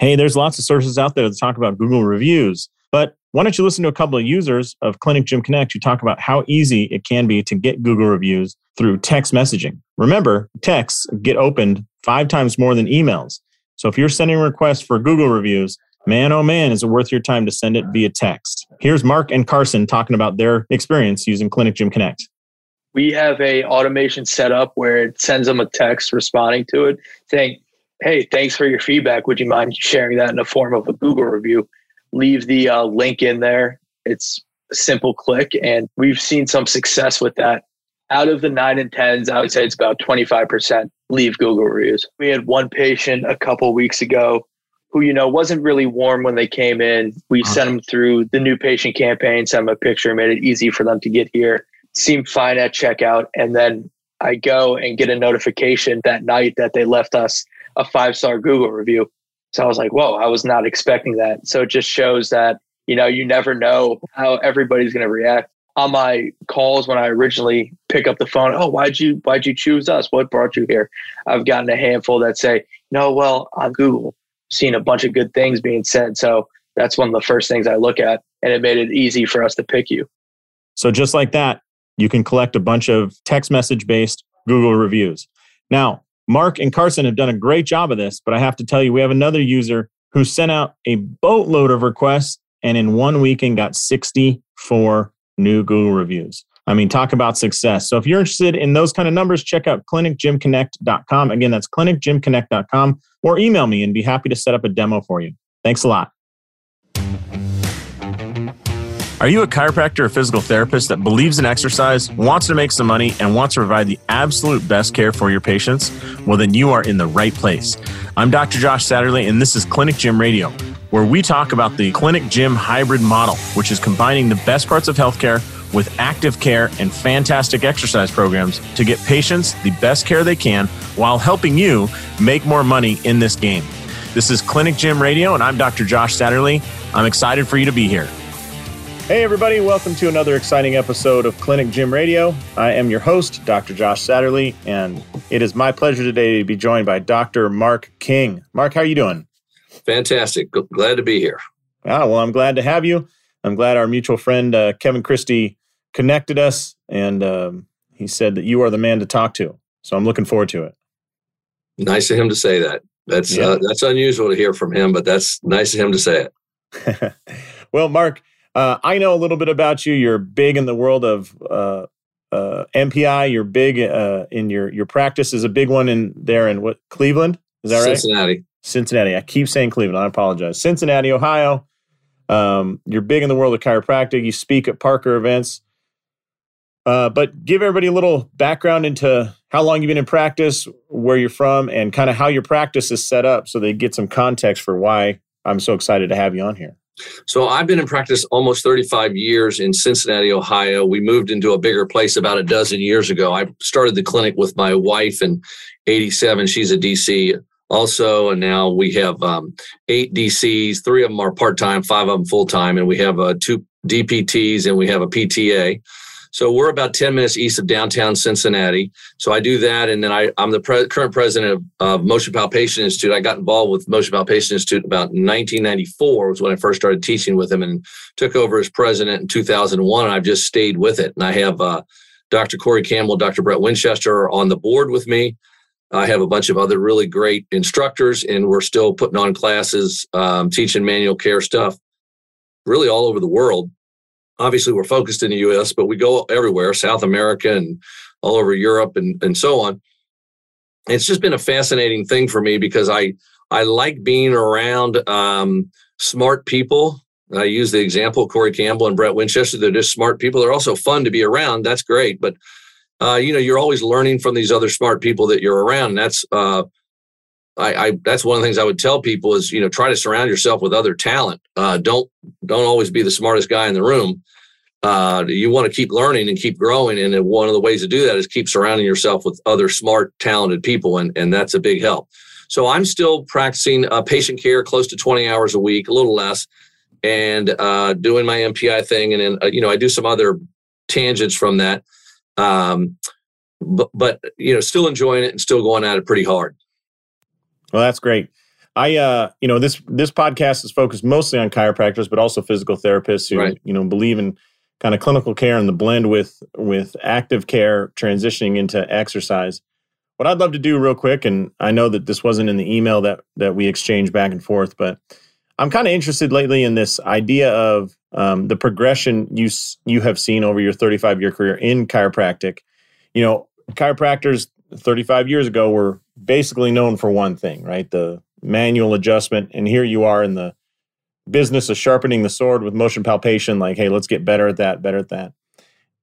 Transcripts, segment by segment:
Hey, there's lots of sources out there that talk about Google reviews, but why don't you listen to a couple of users of Clinic Gym Connect who talk about how easy it can be to get Google reviews through text messaging? Remember, texts get opened five times more than emails. So if you're sending requests for Google reviews, man, oh man, is it worth your time to send it via text? Here's Mark and Carson talking about their experience using Clinic Gym Connect. We have a automation set up where it sends them a text responding to it saying, Hey, thanks for your feedback. Would you mind sharing that in the form of a Google review? leave the uh, link in there. It's a simple click, and we've seen some success with that. Out of the nine and tens, I would say it's about 25% leave Google reviews. We had one patient a couple weeks ago who, you know, wasn't really warm when they came in. We uh-huh. sent them through the new patient campaign, sent them a picture, made it easy for them to get here. Seemed fine at checkout. And then I go and get a notification that night that they left us a five star Google review. So I was like, whoa, I was not expecting that. So it just shows that, you know, you never know how everybody's going to react. On my calls when I originally pick up the phone, oh, why'd you why'd you choose us? What brought you here? I've gotten a handful that say, no, well, on Google, seen a bunch of good things being said. So that's one of the first things I look at. And it made it easy for us to pick you. So just like that, you can collect a bunch of text message based Google reviews. Now, Mark and Carson have done a great job of this, but I have to tell you, we have another user who sent out a boatload of requests and in one weekend got 64 new Google reviews. I mean, talk about success. So if you're interested in those kind of numbers, check out clinicgymconnect.com. Again, that's clinicgymconnect.com or email me and be happy to set up a demo for you. Thanks a lot. Are you a chiropractor or physical therapist that believes in exercise, wants to make some money, and wants to provide the absolute best care for your patients? Well, then you are in the right place. I'm Dr. Josh Satterley, and this is Clinic Gym Radio, where we talk about the clinic gym hybrid model, which is combining the best parts of healthcare with active care and fantastic exercise programs to get patients the best care they can while helping you make more money in this game. This is Clinic Gym Radio, and I'm Dr. Josh Satterley. I'm excited for you to be here. Hey, everybody, welcome to another exciting episode of Clinic Gym Radio. I am your host, Dr. Josh Satterley, and it is my pleasure today to be joined by Dr. Mark King. Mark, how are you doing? Fantastic. Glad to be here. Ah, well, I'm glad to have you. I'm glad our mutual friend, uh, Kevin Christie, connected us, and um, he said that you are the man to talk to. So I'm looking forward to it. Nice of him to say that. That's yeah. uh, that's unusual to hear from him, but that's nice of him to say it. well, Mark, uh, I know a little bit about you. You're big in the world of uh, uh, MPI. You're big uh, in your your practice is a big one in there in what Cleveland is that right? Cincinnati. Cincinnati. I keep saying Cleveland. I apologize. Cincinnati, Ohio. Um, you're big in the world of chiropractic. You speak at Parker events. Uh, but give everybody a little background into how long you've been in practice, where you're from, and kind of how your practice is set up, so they get some context for why I'm so excited to have you on here. So I've been in practice almost 35 years in Cincinnati, Ohio. We moved into a bigger place about a dozen years ago. I started the clinic with my wife in 87. She's a DC also, and now we have um, eight DCs. Three of them are part time, five of them full time, and we have uh, two DPTs and we have a PTA. So we're about 10 minutes east of downtown Cincinnati. So I do that. And then I, I'm the pre- current president of, of Motion Palpation Institute. I got involved with Motion Palpation Institute about 1994 was when I first started teaching with him and took over as president in 2001. And I've just stayed with it. And I have uh, Dr. Corey Campbell, Dr. Brett Winchester on the board with me. I have a bunch of other really great instructors, and we're still putting on classes, um, teaching manual care stuff really all over the world obviously we're focused in the US, but we go everywhere, South America and all over Europe and, and so on. It's just been a fascinating thing for me because I I like being around um, smart people. I use the example Corey Campbell and Brett Winchester. They're just smart people. They're also fun to be around. That's great, but uh, you know you're always learning from these other smart people that you're around. And that's uh, I, I, that's one of the things I would tell people is you know try to surround yourself with other talent. Uh, don't don't always be the smartest guy in the room. Uh, you want to keep learning and keep growing, and one of the ways to do that is keep surrounding yourself with other smart, talented people, and and that's a big help. So I'm still practicing uh, patient care close to 20 hours a week, a little less, and uh, doing my MPI thing, and then uh, you know I do some other tangents from that. Um, but, but you know, still enjoying it and still going at it pretty hard. Well, that's great. I, uh, you know, this this podcast is focused mostly on chiropractors, but also physical therapists who, right. you know, believe in kind of clinical care and the blend with with active care transitioning into exercise. What I'd love to do real quick, and I know that this wasn't in the email that that we exchanged back and forth, but I'm kind of interested lately in this idea of um, the progression you you have seen over your 35 year career in chiropractic. You know, chiropractors 35 years ago were basically known for one thing, right? The manual adjustment, and here you are in the business of sharpening the sword with motion palpation. Like, hey, let's get better at that, better at that.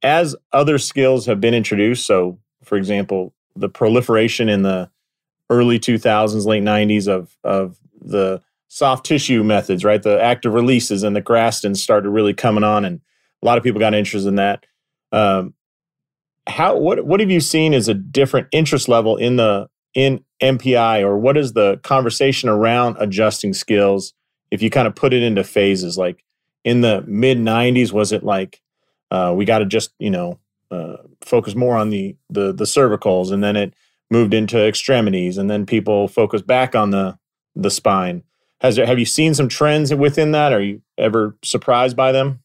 As other skills have been introduced, so for example, the proliferation in the early 2000s, late 90s of of the soft tissue methods, right? The active releases and the Grastons started really coming on, and a lot of people got interested in that. Um, how what what have you seen as a different interest level in the in MPI, or what is the conversation around adjusting skills? If you kind of put it into phases, like in the mid '90s, was it like uh, we got to just you know uh, focus more on the the the cervicals, and then it moved into extremities, and then people focus back on the the spine. Has there, have you seen some trends within that? Are you ever surprised by them?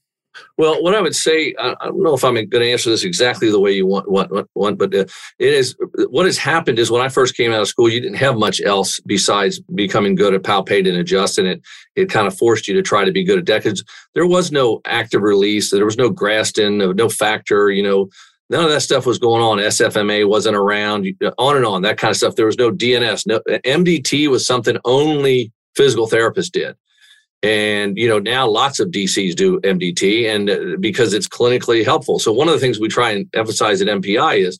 Well, what I would say, I don't know if I'm going to answer this exactly the way you want, want, want but uh, it is what has happened is when I first came out of school, you didn't have much else besides becoming good at palpate and adjust, and it it kind of forced you to try to be good at because there was no active release, there was no Graston, no FAKTR, you know, none of that stuff was going on. SFMA wasn't around, on and on, that kind of stuff. There was no DNS. No MDT was something only physical therapists did. And you know now lots of DCs do MDT, and uh, because it's clinically helpful. So one of the things we try and emphasize at MPI is,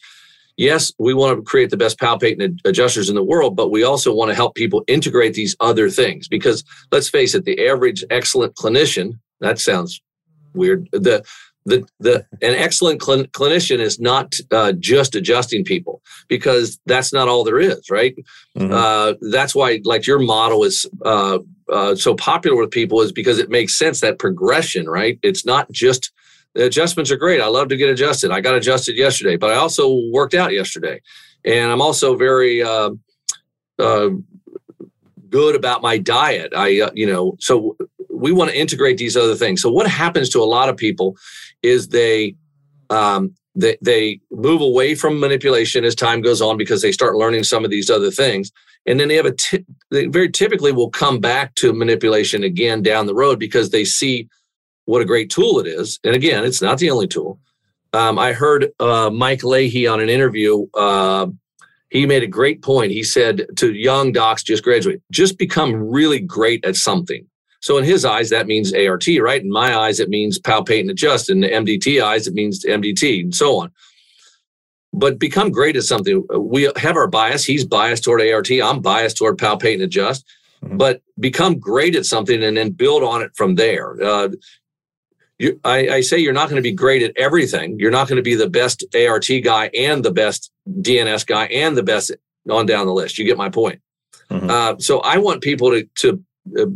yes, we want to create the best palpating adjusters in the world, but we also want to help people integrate these other things. Because let's face it, the average excellent clinician that sounds weird. The the the an excellent cl- clinician is not uh, just adjusting people because that's not all there is, right? Mm-hmm. Uh, that's why, like your model is uh, uh, so popular with people, is because it makes sense that progression, right? It's not just the adjustments are great. I love to get adjusted. I got adjusted yesterday, but I also worked out yesterday, and I'm also very uh, uh, good about my diet. I, you know, so we want to integrate these other things. So what happens to a lot of people is they um, they, they move away from manipulation as time goes on because they start learning some of these other things. And then they have a t- they very typically will come back to manipulation again down the road because they see what a great tool it is. And again it's not the only tool. Um, i heard uh, mike leahy on an interview uh, he made a great point. He said to young docs just graduate just become really great at something so in his eyes, that means ART, right? In my eyes, it means palpate and adjust. In the MDT eyes, it means MDT and so on. But become great at something. We have our bias. He's biased toward ART. I'm biased toward palpate and adjust. Mm-hmm. But become great at something and then build on it from there. Uh, you, I, I, say you're not going to be great at everything. You're not going to be the best ART guy and the best DNS guy and the best on down the list. You get my point. Mm-hmm. Uh, so I want people to to uh,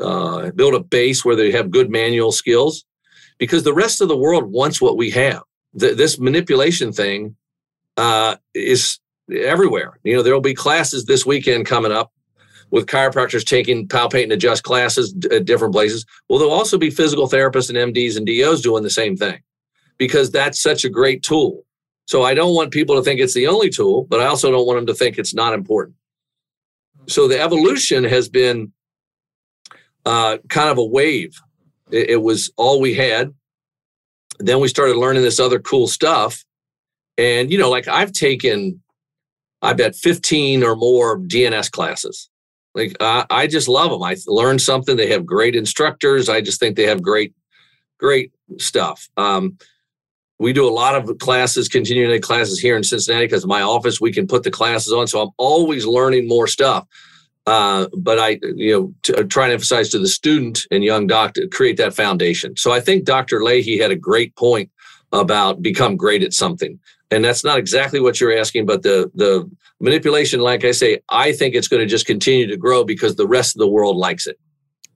uh, build a base where they have good manual skills because the rest of the world wants what we have. The, this manipulation thing uh, is everywhere. You know, there'll be classes this weekend coming up with chiropractors taking palpate and adjust classes at different places. Well, there'll also be physical therapists and MDs and DOs doing the same thing because that's such a great tool. So I don't want people to think it's the only tool, but I also don't want them to think it's not important. So the evolution has been uh, kind of a wave. It, it was all we had. Then we started learning this other cool stuff. And, you know, like I've taken, I bet 15 or more DNS classes. Like I, I just love them. I learned something. They have great instructors. I just think they have great, great stuff. Um, we do a lot of classes, continuing classes here in Cincinnati because my office we can put the classes on. So I'm always learning more stuff. Uh, but I, you know, uh, try to emphasize to the student and young doctor create that foundation. So I think Dr. Leahy had a great point about become great at something, and that's not exactly what you're asking, but the the manipulation, like I say, I think it's going to just continue to grow because the rest of the world likes it.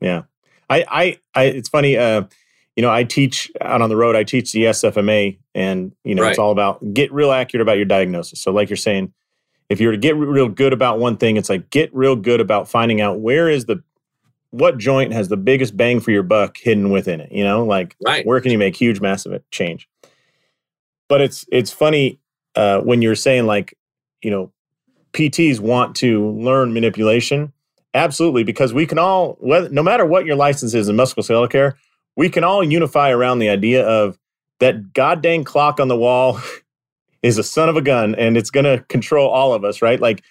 Yeah, I, I, I it's funny. Uh, you know, I teach out on the road. I teach the SFMA, and you know, right. it's all about get real accurate about your diagnosis. So, like you're saying, if you're to get real good about one thing, it's like get real good about finding out where is the what joint has the biggest bang for your buck hidden within it. You know, like right. where can you make huge, massive change? But it's it's funny uh, when you're saying like, you know, PTs want to learn manipulation. Absolutely, because we can all, whether, no matter what your license is in musculoskeletal care, we can all unify around the idea of that goddamn clock on the wall is a son of a gun and it's going to control all of us, right? Like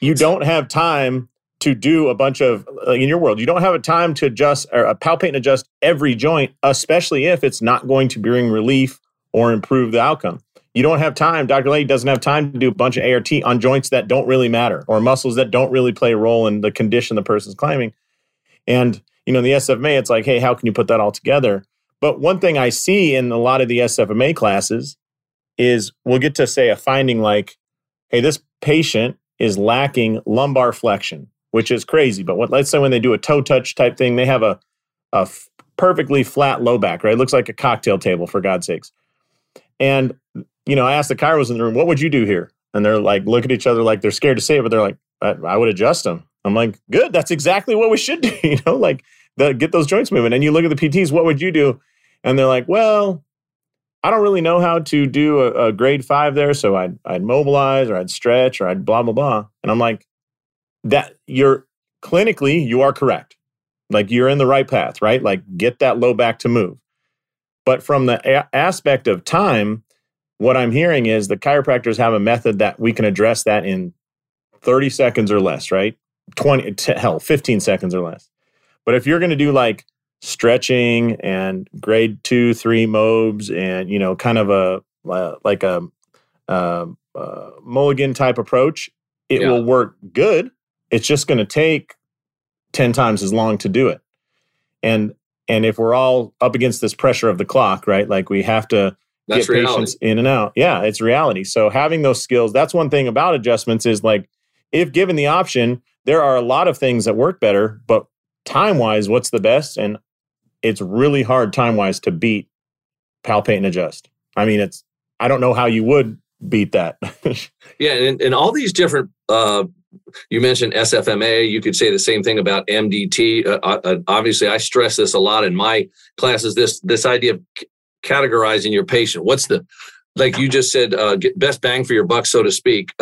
you don't have time to do a bunch of like in your world, you don't have a time to adjust or uh, palpate and adjust every joint, especially if it's not going to bring relief or improve the outcome. You don't have time. Dr. Leahy doesn't have time to do a bunch of ART on joints that don't really matter or muscles that don't really play a role in the condition the person's claiming. And you know, the SFMA, it's like, hey, how can you put that all together? But one thing I see in a lot of the SFMA classes is we'll get to say a finding like, hey, this patient is lacking lumbar flexion, which is crazy. But what, let's say when they do a toe touch type thing, they have a, a f- perfectly flat low back, right? It looks like a cocktail table, for God's sakes. And, you know, I asked the chiros in the room, what would you do here? And they're like, look at each other like they're scared to say it, but they're like, I, I would adjust them. I'm like, good. That's exactly what we should do. You know, like the, get those joints moving. And you look at the PTs, what would you do? And they're like, well, I don't really know how to do a, a, grade five there, so I'd I'd mobilize or I'd stretch or I'd blah blah blah. And I'm like, that you're clinically you are correct, like you're in the right path, right? Like get that low back to move. But from the a- aspect of time, what I'm hearing is the chiropractors have a method that we can address that in 30 seconds or less, right? 20 hell, 15 seconds or less. But if you're going to do like stretching and grade two, three mobs, and you know, kind of a like a, uh, uh, mulligan type approach, it yeah. will work good. It's just going to take ten times as long to do it. And and if we're all up against this pressure of the clock, right? Like we have to that's get reality. patients in and out. Yeah, it's reality. So having those skills, that's one thing about adjustments is like if given the option, there are a lot of things that work better, but time wise, what's the best? And it's really hard time wise to beat palpate and adjust. I mean, it's I don't know how you would beat that. yeah, and, and all these different. Uh, you mentioned SFMA. You could say the same thing about MDT. Uh, uh, uh, obviously, I stress this a lot in my classes. This this idea of c- categorizing your patient. What's the like you just said, uh, best bang for your buck, so to speak.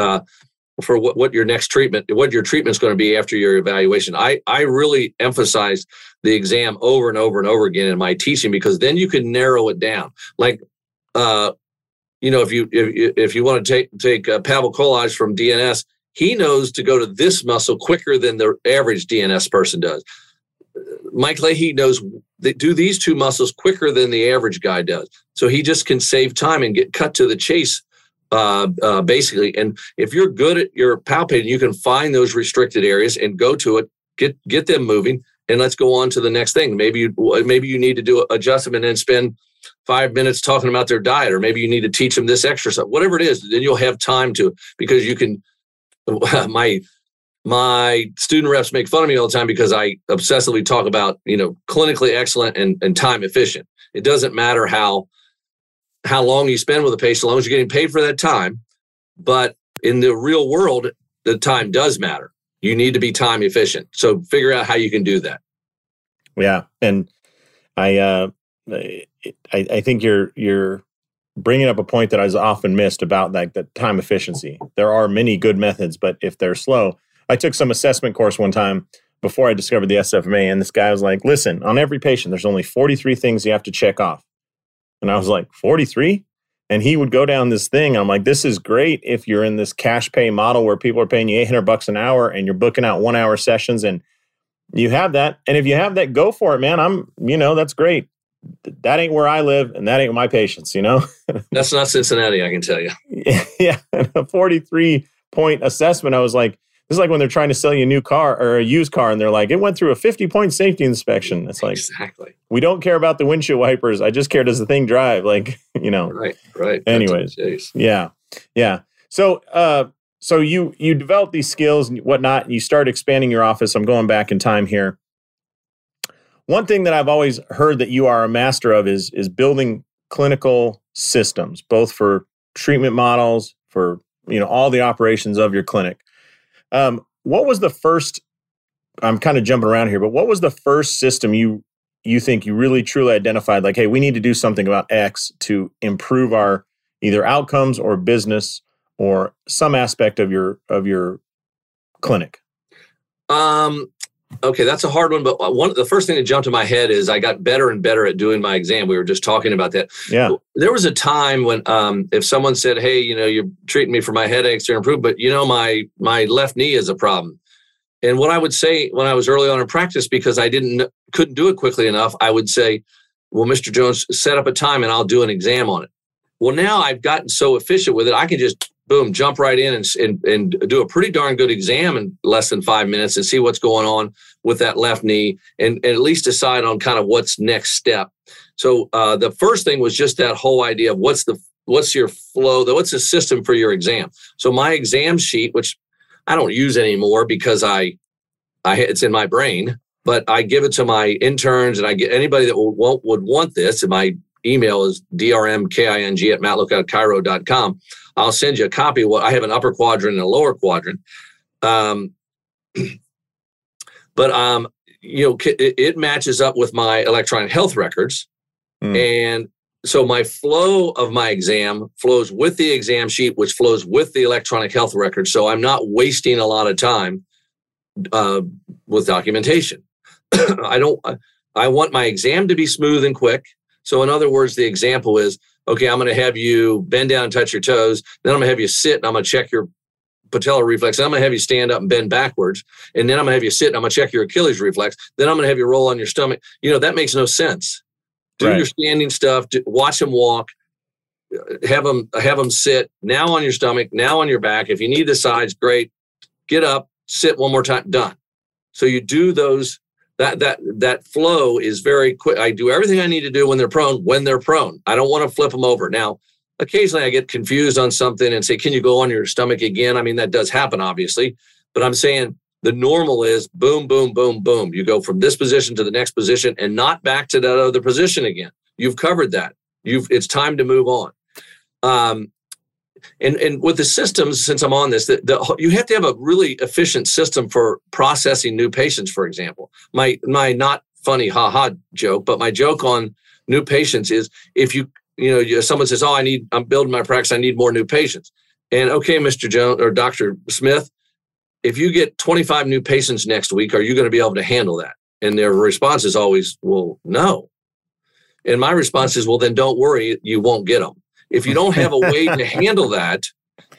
For what, what your next treatment, what your treatment's going to be after your evaluation. I, I really emphasize the exam over and over and over again in my teaching because then you can narrow it down. Like, uh, you know, if you if, if you want to take take uh, Pavel Kolar from DNS, he knows to go to this muscle quicker than the average DNS person does. Mike Leahy knows do these two muscles quicker than the average guy does. So he just can save time and get cut to the chase uh, uh, basically. And if you're good at your palpating, you can find those restricted areas and go to it, get get them moving, and let's go on to the next thing. Maybe you maybe you need to do adjustment and spend five minutes talking about their diet, or maybe you need to teach them this exercise, whatever it is. Then you'll have time to because you can. My my student reps make fun of me all the time because I obsessively talk about you know clinically excellent and, and time efficient. It doesn't matter how how long you spend with a patient, as long as you're getting paid for that time. But in the real world, the time does matter. You need to be time efficient. So figure out how you can do that. Yeah, and I uh, I, I think you're you're bringing up a point that I was often missed about like the time efficiency. There are many good methods, but if they're slow, I took some assessment course one time before I discovered the SFMA, and this guy was like, "Listen, on every patient, there's only 43 things you have to check off. And I was like, 43? And he would go down this thing. I'm like, this is great if you're in this cash pay model where people are paying you 800 bucks an hour and you're booking out one hour sessions and you have that. And if you have that, go for it, man. I'm, you know, that's great. That ain't where I live and that ain't my patients, you know? that's not Cincinnati, I can tell you. yeah. a 43 point assessment. I was like, this is like when they're trying to sell you a new car or a used car and they're like, it went through a 50 point safety inspection. It's like, exactly. We don't care about the windshield wipers. I just care does the thing drive? Like, you know. Right, right. Anyways. Yeah. Yeah. So, uh, so you you develop these skills and whatnot, and you start expanding your office. I'm going back in time here. One thing that I've always heard that you are a master of is is building clinical systems, both for treatment models, for you know all the operations of your clinic. Um, what was the first? I'm kind of jumping around here, but what was the first system you you think you really truly identified? Like, hey, we need to do something about X to improve our either outcomes or business or some aspect of your of your clinic. Um, Okay, that's a hard one. But uh, one, the first thing that jumped to my head is I got better and better at doing my exam. We were just talking about that. Yeah. There was a time when, um, if someone said, "Hey, you know, you're treating me for my headaches, you're improved, but you know, my my left knee is a problem," and what I would say when I was early on in practice, because I didn't couldn't do it quickly enough, I would say, "Well, Mr. Jones, set up a time and I'll do an exam on it." Well, now I've gotten so efficient with it, I can just boom, jump right in and, and, and do a pretty darn good exam in less than five minutes and see what's going on with that left knee and, and at least decide on kind of what's next step. So uh, the first thing was just that whole idea of what's the what's your flow, what's the system for your exam. So my exam sheet, which I don't use anymore because I, I it's in my brain, but I give it to my interns and I get anybody that would, would want this. And my email is drmking at mattlookoutchiro.com. I'll send you a copy. What I have an upper quadrant and a lower quadrant. Um, but um, you know, it, it, matches up with my electronic health records, mm. and so my flow of my exam flows with the exam sheet, which flows with the electronic health record. So I'm not wasting a lot of time uh, with documentation. I don't. I want my exam to be smooth and quick. So in other words, the example is okay, I'm going to have you bend down and touch your toes. Then I'm going to have you sit and I'm going to check your patellar reflex. Then I'm going to have you stand up and bend backwards. And then I'm going to have you sit and I'm going to check your Achilles reflex. Then I'm going to have you roll on your stomach. You know, that makes no sense. Do right. your standing stuff, do, watch them walk, uh, have them, have them sit now on your stomach, now on your back. If you need the sides, great. Get up, sit one more time, done. So you do those that that that flow is very quick. I do everything I need to do when they're prone. When they're prone, I don't want to flip them over. Now, occasionally I get confused on something and say, "Can you go on your stomach again?" I mean, that does happen, obviously, but I'm saying the normal is boom, boom, boom, boom. You go from this position to the next position and not back to that other position again. You've covered that. You've it's time to move on. Um, and and with the systems since i'm on this the, the, you have to have a really efficient system for processing new patients for example. My my not funny ha ha joke but my joke on new patients is if you you know someone says oh i need i'm building my practice i need more new patients. And okay mr jones or dr smith if you get 25 new patients next week are you going to be able to handle that? And their response is always well no. And my response is well then don't worry you won't get them if you don't have a way to handle that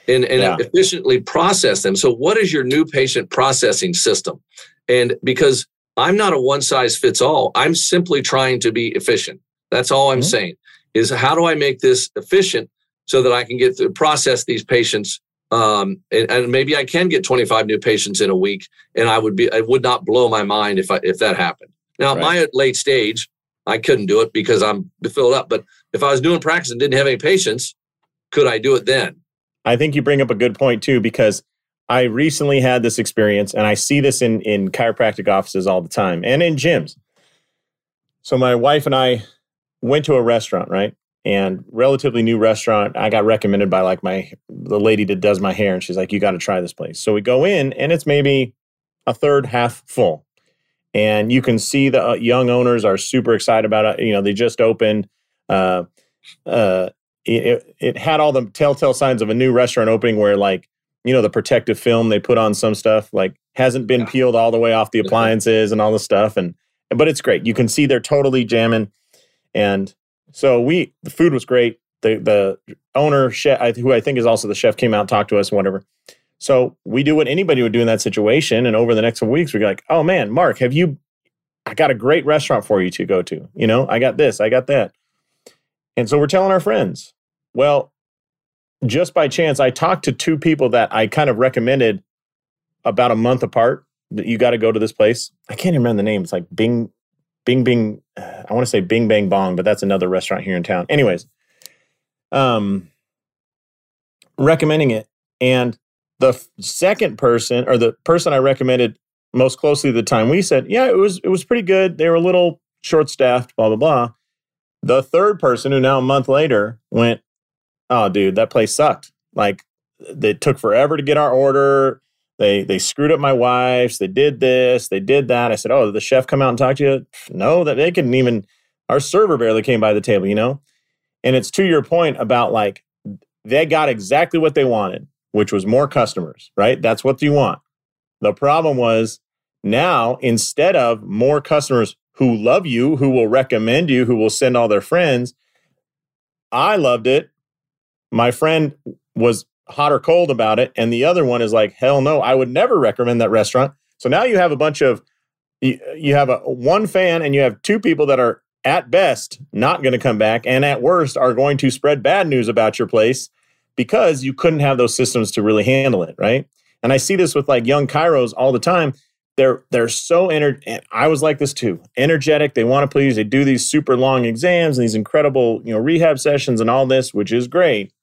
and, and yeah. efficiently process them. So, what is your new patient processing system? And because I'm not a one size fits all, I'm simply trying to be efficient. That's all I'm mm-hmm. saying is how do I make this efficient so that I can get to process these patients um, and, and, maybe I can get 25 new patients in a week, and I would be it would not blow my mind if I, if that happened. Now, right. my late stage, I couldn't do it because I'm filled up. But if I was doing practice and didn't have any patients, could I do it then? I think you bring up a good point too, because I recently had this experience and I see this in, in chiropractic offices all the time and in gyms. So my wife and I went to a restaurant, right? And relatively new restaurant. I got recommended by like my the lady that does my hair, and she's like, "You got to try this place." So we go in, and it's maybe a third half full, and you can see the uh, young owners are super excited about it. You know, they just opened. Uh, uh, it, it had all the telltale signs of a new restaurant opening where like you know the protective film they put on some stuff like hasn't been yeah. peeled all the way off the appliances and all the stuff and but it's great. You can see they're totally jamming and so we the food was great. The the owner chef who i think is also the chef came out and talked to us and whatever. So we do what anybody would do in that situation and over the next couple weeks we're like oh man mark have you i got a great restaurant for you to go to. You know i got this i got that and so we're telling our friends. Well, just by chance, I talked to two people that I kind of recommended about a month apart that you got to go to this place. I can't even remember the name. It's like Bing, Bing, Bing. I want to say Bing Bang Bong, but that's another restaurant here in town. Anyways, um, recommending it. And the second person or the person I recommended most closely the time, we said, yeah, it was, it was pretty good. They were a little short staffed, blah, blah, blah. The third person who now a month later went, oh, dude, that place sucked. Like they took forever to get our order. They they screwed up my wife's. They did this. They did that. I said, "Oh, did the chef come out and talk to you?" No, that they couldn't even. Our server barely came by the table, you know. And it's to your point about like they got exactly what they wanted, which was more customers, right? That's what you want. The problem was now instead of more customers who love you, who will recommend you, who will send all their friends, I loved it. My friend was hot or cold about it. And the other one is like, hell no, I would never recommend that restaurant. So now you have a bunch of, you, you have a one fan and you have two people that are at best not going to come back and at worst are going to spread bad news about your place because you couldn't have those systems to really handle it, right? And I see this with like young chiros all the time. They're they're so ener- I was like this too. Energetic, they want to please, they do these super long exams and these incredible, you know, rehab sessions and all this, which is great.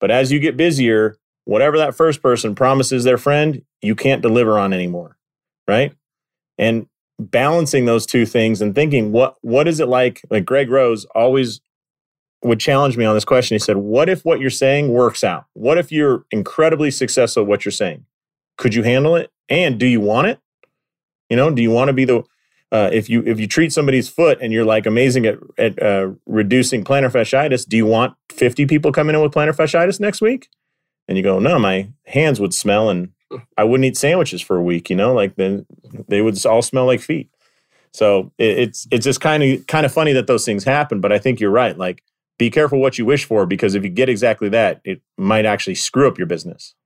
But as you get busier, whatever that first person promises their friend, you can't deliver on anymore, right? And balancing those two things and thinking what what is it like like Greg Rose always would challenge me on this question. He said, "What if what you're saying works out? What if you're incredibly successful at what you're saying? Could you handle it? And do you want it? You know, do you want to be the uh, if you if you treat somebody's foot and you're like amazing at at uh, reducing plantar fasciitis, do you want 50 people coming in with plantar fasciitis next week? And you go, no, my hands would smell and I wouldn't eat sandwiches for a week. You know, like then they would all smell like feet. So it, it's it's just kind of kind of funny that those things happen. But I think you're right. Like be careful what you wish for because if you get exactly that, it might actually screw up your business.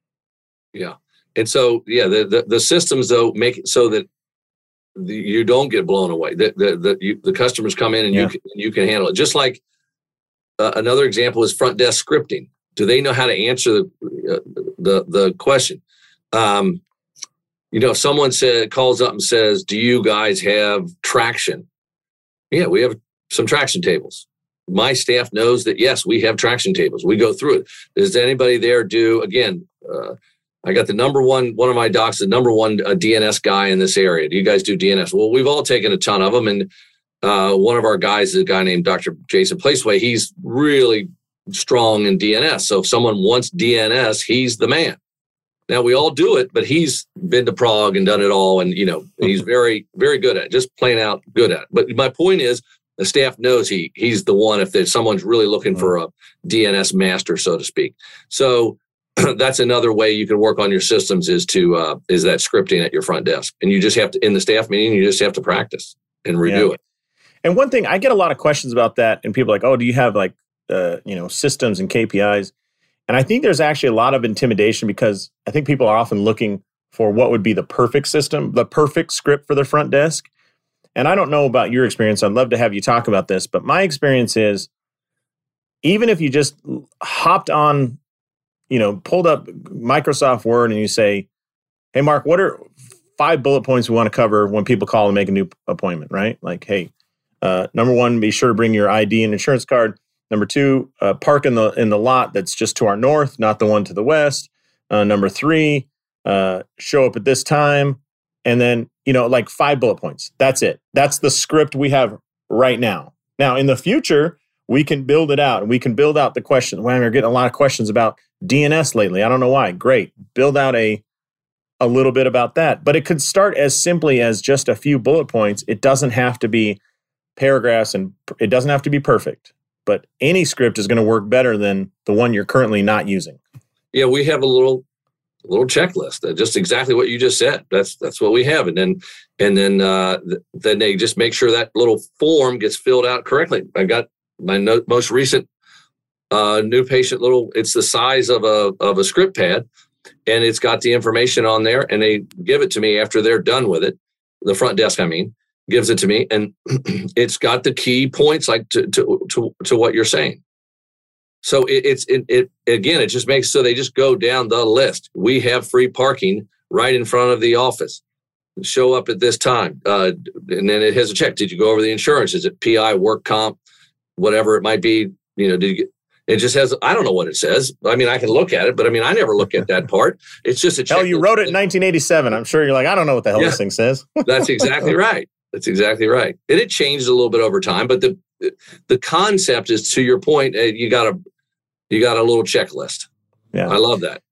Yeah. And so, yeah, the, the, the systems though make it so that the, you don't get blown away. The the the, you, the customers come in and yeah. you can, you can handle it. Just like uh, another example is front desk scripting. Do they know how to answer the uh, the the question? Um, you know, if someone said calls up and says, "Do you guys have traction?" Yeah, we have some traction tables my staff knows that yes, we have traction tables. We go through it. Does anybody there do again? Uh, I got the number one, one of my docs, the number one uh, DNS guy in this area. Do you guys do DNS? Well, we've all taken a ton of them. And uh, one of our guys is a guy named Dr. Jason Placeway. He's really strong in DNS. So if someone wants DNS, he's the man. Now we all do it, but he's been to Prague and done it all. And, you know, he's very, very good at it, just plain out good at it. But my point is the staff knows he he's the one if there's someone's really looking for a DNS master, so to speak. So that's another way you can work on your systems is to uh, is that scripting at your front desk, and you just have to in the staff meeting you just have to practice and redo yeah. it. And one thing I get a lot of questions about that, and people are like, oh, do you have like uh, you know systems and KPIs? And I think there's actually a lot of intimidation because I think people are often looking for what would be the perfect system, the perfect script for the front desk. And I don't know about your experience. I'd love to have you talk about this, but my experience is even if you just hopped on, you know, pulled up Microsoft Word and you say, hey, Mark, what are five bullet points we want to cover when people call and make a new appointment, right? Like, hey, uh, number one, be sure to bring your ID and insurance card. Number two, uh, park in the in the lot that's just to our north, not the one to the west. Uh, number three, uh, show up at this time and then you know like five bullet points that's it that's the script we have right now now in the future we can build it out and we can build out the question well, we're getting a lot of questions about dns lately. I don't know why. Great. Build out a a little bit about that. But it could start as simply as just a few bullet points. It doesn't have to be paragraphs and it doesn't have to be perfect. But any script is going to work better than the one you're currently not using. Yeah we have a little little checklist. Just exactly what you just said. That's that's what we have. And then and then uh, then they just make sure that little form gets filled out correctly. I got my no, most recent uh, new patient little it's the size of a of a script pad and it's got the information on there and they give it to me after they're done with it the front desk i mean gives it to me and it's got the key points like to to to, to what you're saying so it, it's it, it again. It just makes so they just go down the list. We have free parking right in front of the office. Show up at this time, uh, and then it has a check. Did you go over the insurance? Is it PI, work comp, whatever it might be? You know, did you get, it just has I don't know what it says. I mean, I can look at it, but I mean, I never look at that part. It's just a check. Hell, you wrote it in 1987. I'm sure you're like, I don't know what the hell yeah, this thing says. that's exactly right. That's exactly right. And it changed a little bit over time, but the the concept is to your point. Uh, you got a you got a little checklist. Yeah, I love that.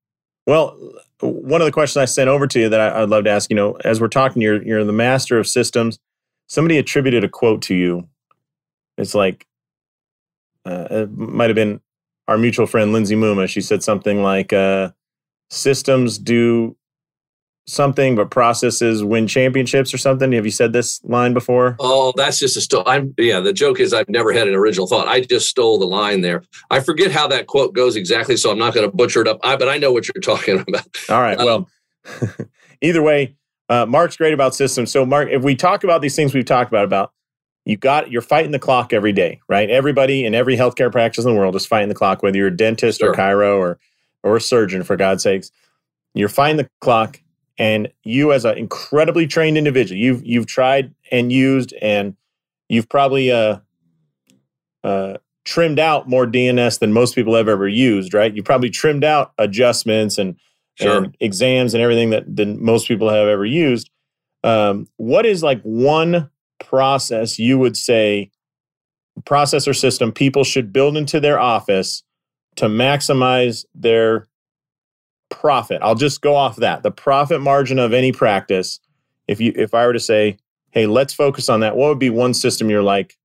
Well, one of the questions I sent over to you that I, would love to ask, you know, as we're talking, you're you're the master of systems. Somebody attributed a quote to you. It's like, uh, it might have been our mutual friend Lindsay Mumma. She said something like, uh, "Systems do something, but processes win championships or something. Have you said this line before? Oh, that's just a story. I'm yeah. The joke is I've never had an original thought. I just stole the line there. I forget how that quote goes exactly, so I'm not going to butcher it up. I, but I know what you're talking about. All right. Um, well, either way, uh, Mark's great about systems. So, Mark, if we talk about these things we've talked about, about you got you're fighting the clock every day, right? Everybody in every healthcare practice in the world is fighting the clock, whether you're a dentist sure. or chiro or or a surgeon, for God's sakes. You're fighting the clock and you as an incredibly trained individual you've you've tried and used and you've probably uh, uh, trimmed out more dns than most people have ever used right you probably trimmed out adjustments and, sure. and exams and everything that than most people have ever used um, what is like one process you would say process or system people should build into their office to maximize their profit. I'll just go off that. The profit margin of any practice. If you if I were to say, "Hey, let's focus on that." What would be one system you're like,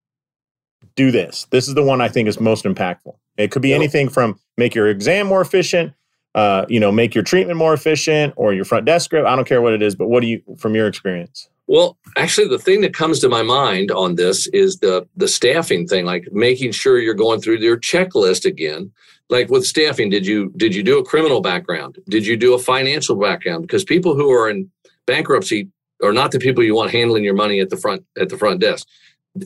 "Do this. This is the one I think is most impactful." It could be anything from make your exam more efficient, uh, you know, make your treatment more efficient or your front desk script. I don't care what it is, but what do you from your experience? Well, actually, the thing that comes to my mind on this is the the staffing thing, like making sure you're going through your checklist again. Like with staffing, did you did you do a criminal background? Did you do a financial background? Because people who are in bankruptcy are not the people you want handling your money at the front at the front desk.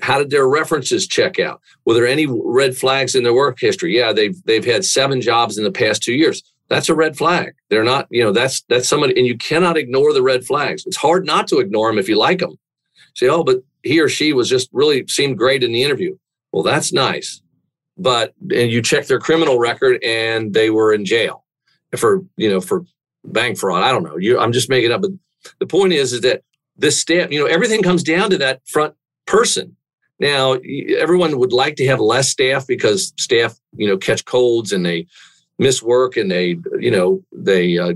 How did their references check out? Were there any red flags in their work history? Yeah, they've they've had seven jobs in the past two years that's a red flag. They're not, you know, that's that's somebody, and you cannot ignore the red flags. It's hard not to ignore them if you like them. Say, oh, but he or she was just really seemed great in the interview. Well, that's nice, but and you check their criminal record and they were in jail for you know for bank fraud. I don't know. You, I'm just making up. But the point is, is that this staff, you know, everything comes down to that front person. Now, everyone would like to have less staff because staff, you know, catch colds and they miss work and they, you know, they uh,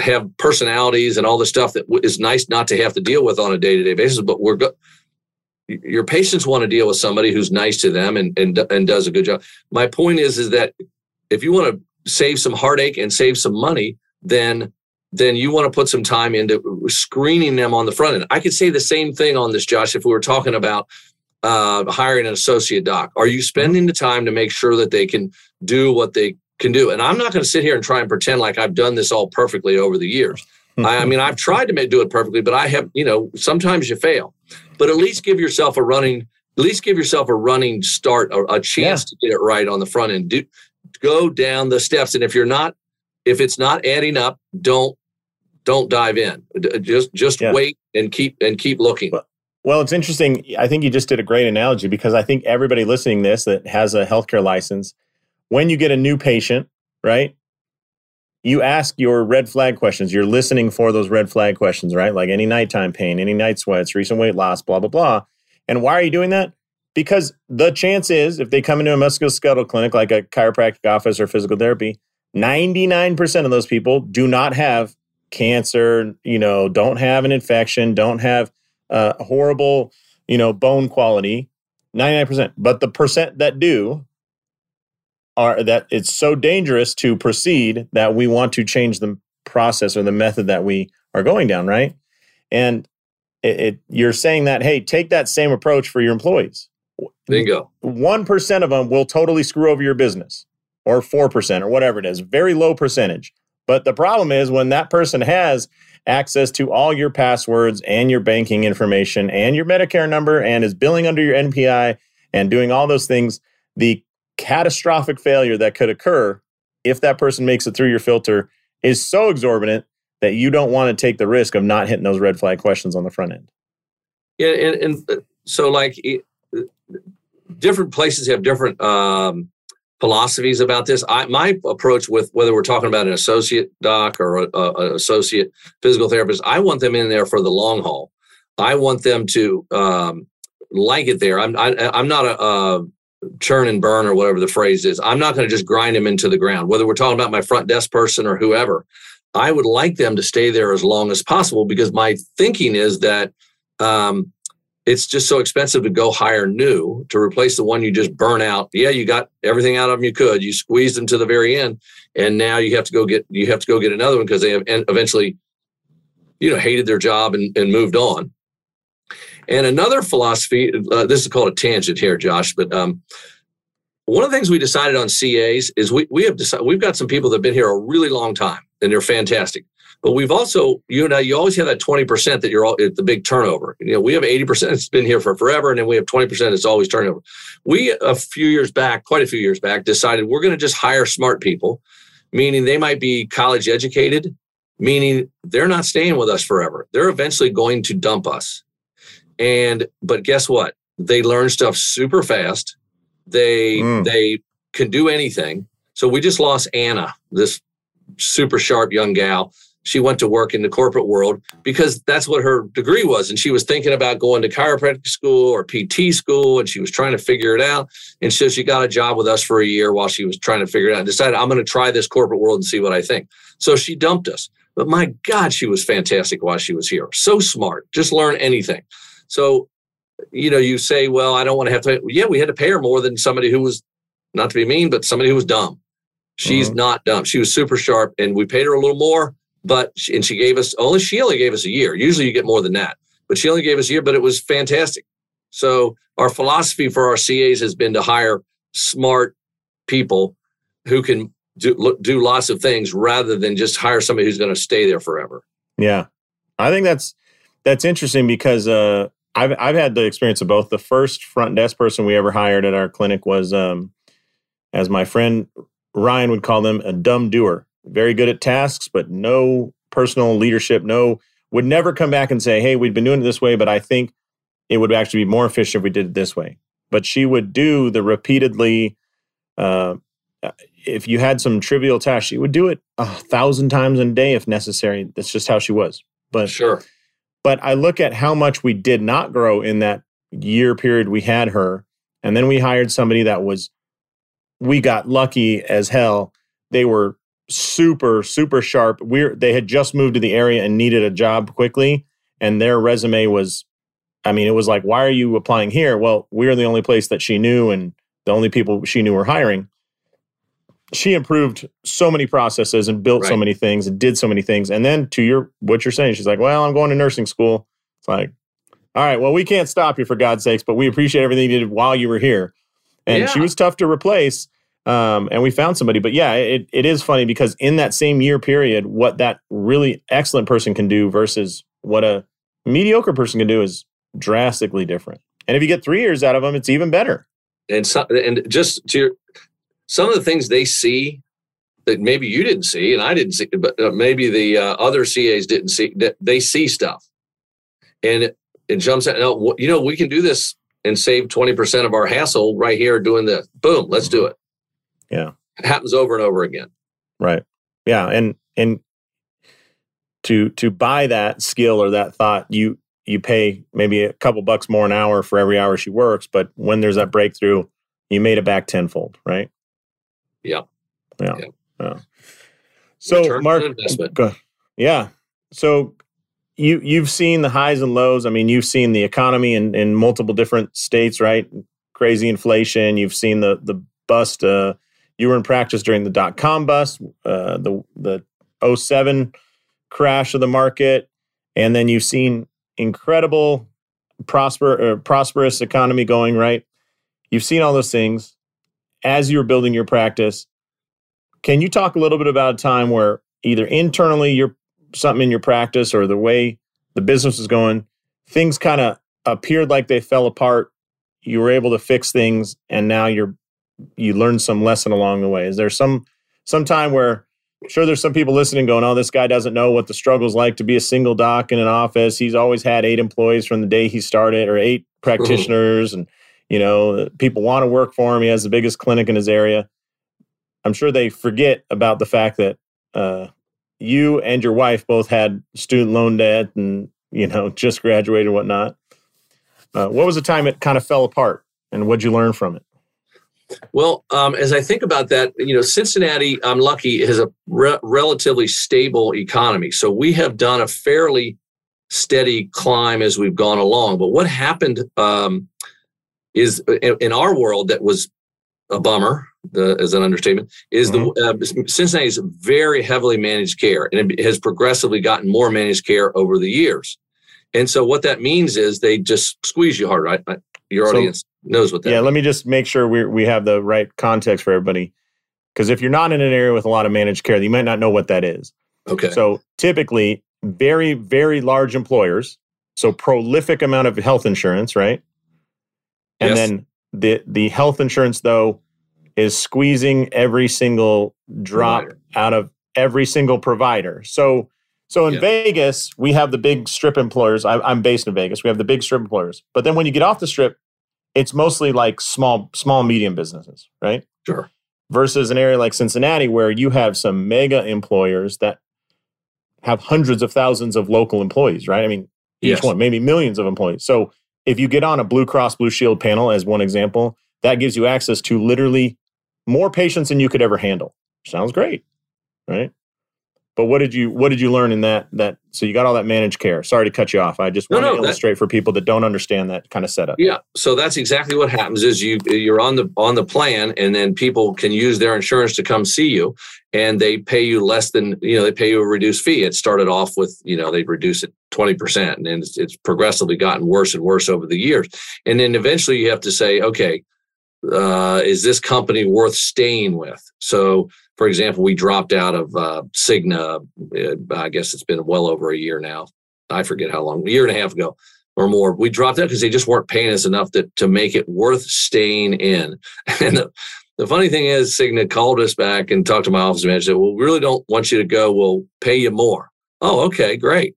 have personalities and all the stuff that is nice not to have to deal with on a day to day basis. But we're go- your patients want to deal with somebody who's nice to them and, and and does a good job. My point is is that if you want to save some heartache and save some money, then then you want to put some time into screening them on the front end. I could say the same thing on this, Josh, if we were talking about uh, hiring an associate doc. Are you spending the time to make sure that they can do what they can do. And I'm not going to sit here and try and pretend like I've done this all perfectly over the years. I, I, mean, I've tried to make, do it perfectly, but I have, you know, sometimes you fail. But at least give yourself a running, at least give yourself a running start, a, a chance yeah. to get it right on the front end. Do go down the steps, and if you're not, if it's not adding up, don't don't dive in. Just just yeah. wait and keep and keep looking. Well, well, it's interesting. I think you just did a great analogy because I think everybody listening this that has a healthcare license when you get a new patient, right? You ask your red flag questions. You're listening for those red flag questions, right? Like any nighttime pain, any night sweats, recent weight loss, blah, blah, blah. And why are you doing that? Because the chance is if they come into a musculoskeletal clinic like a chiropractic office or physical therapy, 99% of those people do not have cancer, you know, don't have an infection, don't have uh, horrible, you know, bone quality. 99%. But the percent that do, are that it's so dangerous to proceed that we want to change the process or the method that we are going down, right? And it, it, you're saying that, hey, take that same approach for your employees. Bingo. One percent of them will totally screw over your business, or four percent, or whatever it is. Very low percentage. But the problem is when that person has access to all your passwords and your banking information and your Medicare number and is billing under your NPI and doing all those things, the catastrophic failure that could occur if that person makes it through your filter is so exorbitant that you don't want to take the risk of not hitting those red flag questions on the front end. Yeah, and, and uh, so like uh, different places have different um, philosophies about this. I, my approach with whether we're talking about an associate doc or an associate physical therapist, I want them in there for the long haul. I want them to um, like it there. I'm I, i am not a, a churn and burn or whatever the phrase is. I'm not going to just grind them into the ground, whether we're talking about my front desk person or whoever. I would like them to stay there as long as possible because my thinking is that um, it's just so expensive to go hire new to replace the one you just burn out. Yeah, you got everything out of them you could. You squeezed them to the very end, and now you have to go get you have to go get another one because they have eventually, you know, hated their job and, and moved on. And another philosophy, uh, this is called a tangent here, Josh, but um, one of the things we decided on CAs is we we have decided we've got some people that have been here a really long time and they're fantastic. But we've also, you know, you always have that 20% that you're all at the big turnover. You know, we have 80% that's been here for forever, and then we have 20% that's always turnover. We, a few years back, quite a few years back, decided we're going to just hire smart people, meaning they might be college educated, meaning they're not staying with us forever. They're eventually going to dump us. And, but guess what? They learn stuff super fast. They, mm. they can do anything. So we just lost Anna, this super sharp young gal she went to work in the corporate world because that's what her degree was. And she was thinking about going to chiropractic school or PT school and she was trying to figure it out. And so she got a job with us for a year while she was trying to figure it out and decided, I'm going to try this corporate world and see what I think. So she dumped us. But my God, she was fantastic while she was here. So smart, just learn anything. So, you know, you say, well, I don't want to have to. Yeah, we had to pay her more than somebody who was, not to be mean, but somebody who was dumb. She's mm-hmm. not dumb. She was super sharp and we paid her a little more but and she gave us only she only gave us a year. Usually you get more than that, but she only gave us a year. But it was fantastic. So our philosophy for our CAs has been to hire smart people who can do do lots of things rather than just hire somebody who's going to stay there forever. Yeah, I think that's that's interesting because uh, I've I've had the experience of both. The first front desk person we ever hired at our clinic was, um, as my friend Ryan would call them, a dumb doer very good at tasks, but no personal leadership, no, would never come back and say, hey, we've been doing it this way, but I think it would actually be more efficient if we did it this way. But she would do the repeatedly, uh, if you had some trivial task, she would do it a thousand times a day if necessary. That's just how she was. But sure. But I look at how much we did not grow in that year period we had her. And then we hired somebody that was, we got lucky as hell. They were super super sharp. We're they had just moved to the area and needed a job quickly, and their resume was, I mean, it was like, why are you applying here? Well, we're the only place that she knew, and the only people she knew were hiring. She improved so many processes and built right. so many things and did so many things. And then to your what you're saying, she's like, well, I'm going to nursing school. It's like, all right, well, we can't stop you for God's sakes, but we appreciate everything you did while you were here. And yeah. she was tough to replace um, and we found somebody. But yeah, it, it is funny because in that same year period, what that really excellent person can do versus what a mediocre person can do is drastically different. And if you get three years out of them, it's even better. And so, and just to your, some of the things they see that maybe you didn't see and I didn't see, but uh, maybe the uh, other CAs didn't see. That they see stuff, and it, it jumps out. You know, we can do this and save twenty percent of our hassle right here doing this. Boom, let's do it. Yeah. It happens over and over again. Right. Yeah. And and to to buy that skill or that thought, you you pay maybe a couple bucks more an hour for every hour she works, but when there's that breakthrough, you made it back tenfold, right? Yeah. Yeah. Yeah. yeah. So Mark, go, yeah. So you you've seen the highs and lows. I mean, you've seen the economy in, in multiple different states, right? Crazy inflation. You've seen the the bust uh, you were in practice during the dot com bust, uh, the the 07 crash of the market, and then you've seen incredible prosper uh, prosperous economy going right. You've seen all those things as you were building your practice. Can you talk a little bit about a time where either internally you're something in your practice or the way the business is going, things kind of appeared like they fell apart. You were able to fix things, and now you're you learned some lesson along the way? Is there some some time where I'm sure there's some people listening going, "Oh, this guy doesn't know what the struggle's like to be a single doc in an office. He's always had eight employees from the day he started, or eight mm-hmm. practitioners, and you know, people want to work for him. He has the biggest clinic in his area." I'm sure they forget about the fact that uh, you and your wife both had student loan debt, and you know, just graduated and whatnot. Uh, what was the time it kind of fell apart, and what'd you learn from it? Well, um, as I think about that, you know, Cincinnati, I'm lucky, has a re- relatively stable economy. So we have done a fairly steady climb as we've gone along. But what happened um, is in, our world that was a bummer, the, as an understatement, is mm-hmm. the uh, Cincinnati is very heavily managed care, and it has progressively gotten more managed care over the years. And so what that means is they just squeeze you harder. I, I, your so, audience knows what that. Yeah, means. let me just make sure we we have the right context for everybody. Because if you're not in an area with a lot of managed care, you might not know what that is. Okay. So typically, very very large employers, so prolific amount of health insurance, right? And yes. then the the health insurance though is squeezing every single drop provider. out of every single provider. So so in yeah. Vegas, we have the big strip employers. I, am based in Vegas. We have the big strip employers. But then when you get off the strip, it's mostly like small, small, medium businesses, right? Sure. Versus an area like Cincinnati, where you have some mega employers that have hundreds of thousands of local employees, right? I mean, each yes. one, maybe millions of employees. So if you get on a Blue Cross Blue Shield panel, as one example, that gives you access to literally more patients than you could ever handle. Sounds great, right? But what did you what did you learn in that that so you got all that managed care? Sorry to cut you off. I just want no, to illustrate that, for people that don't understand that kind of setup. Yeah, so that's exactly what happens is you you're on the on the plan and then people can use their insurance to come see you and they pay you less than you know they pay you a reduced fee. It started off with you know they reduce it twenty percent and then it's, it's progressively gotten worse and worse over the years. And then eventually you have to say, okay, uh, is this company worth staying with? So for example, we dropped out of uh, Cigna. Uh, I guess it's been well over a year now. I forget how long, a year and a half ago or more. We dropped out because they just weren't paying us enough to, to make it worth staying in. And the, the funny thing is, Cigna called us back and talked to my office manager. Said, "Well, we really don't want you to go. We'll pay you more." Oh, okay, great.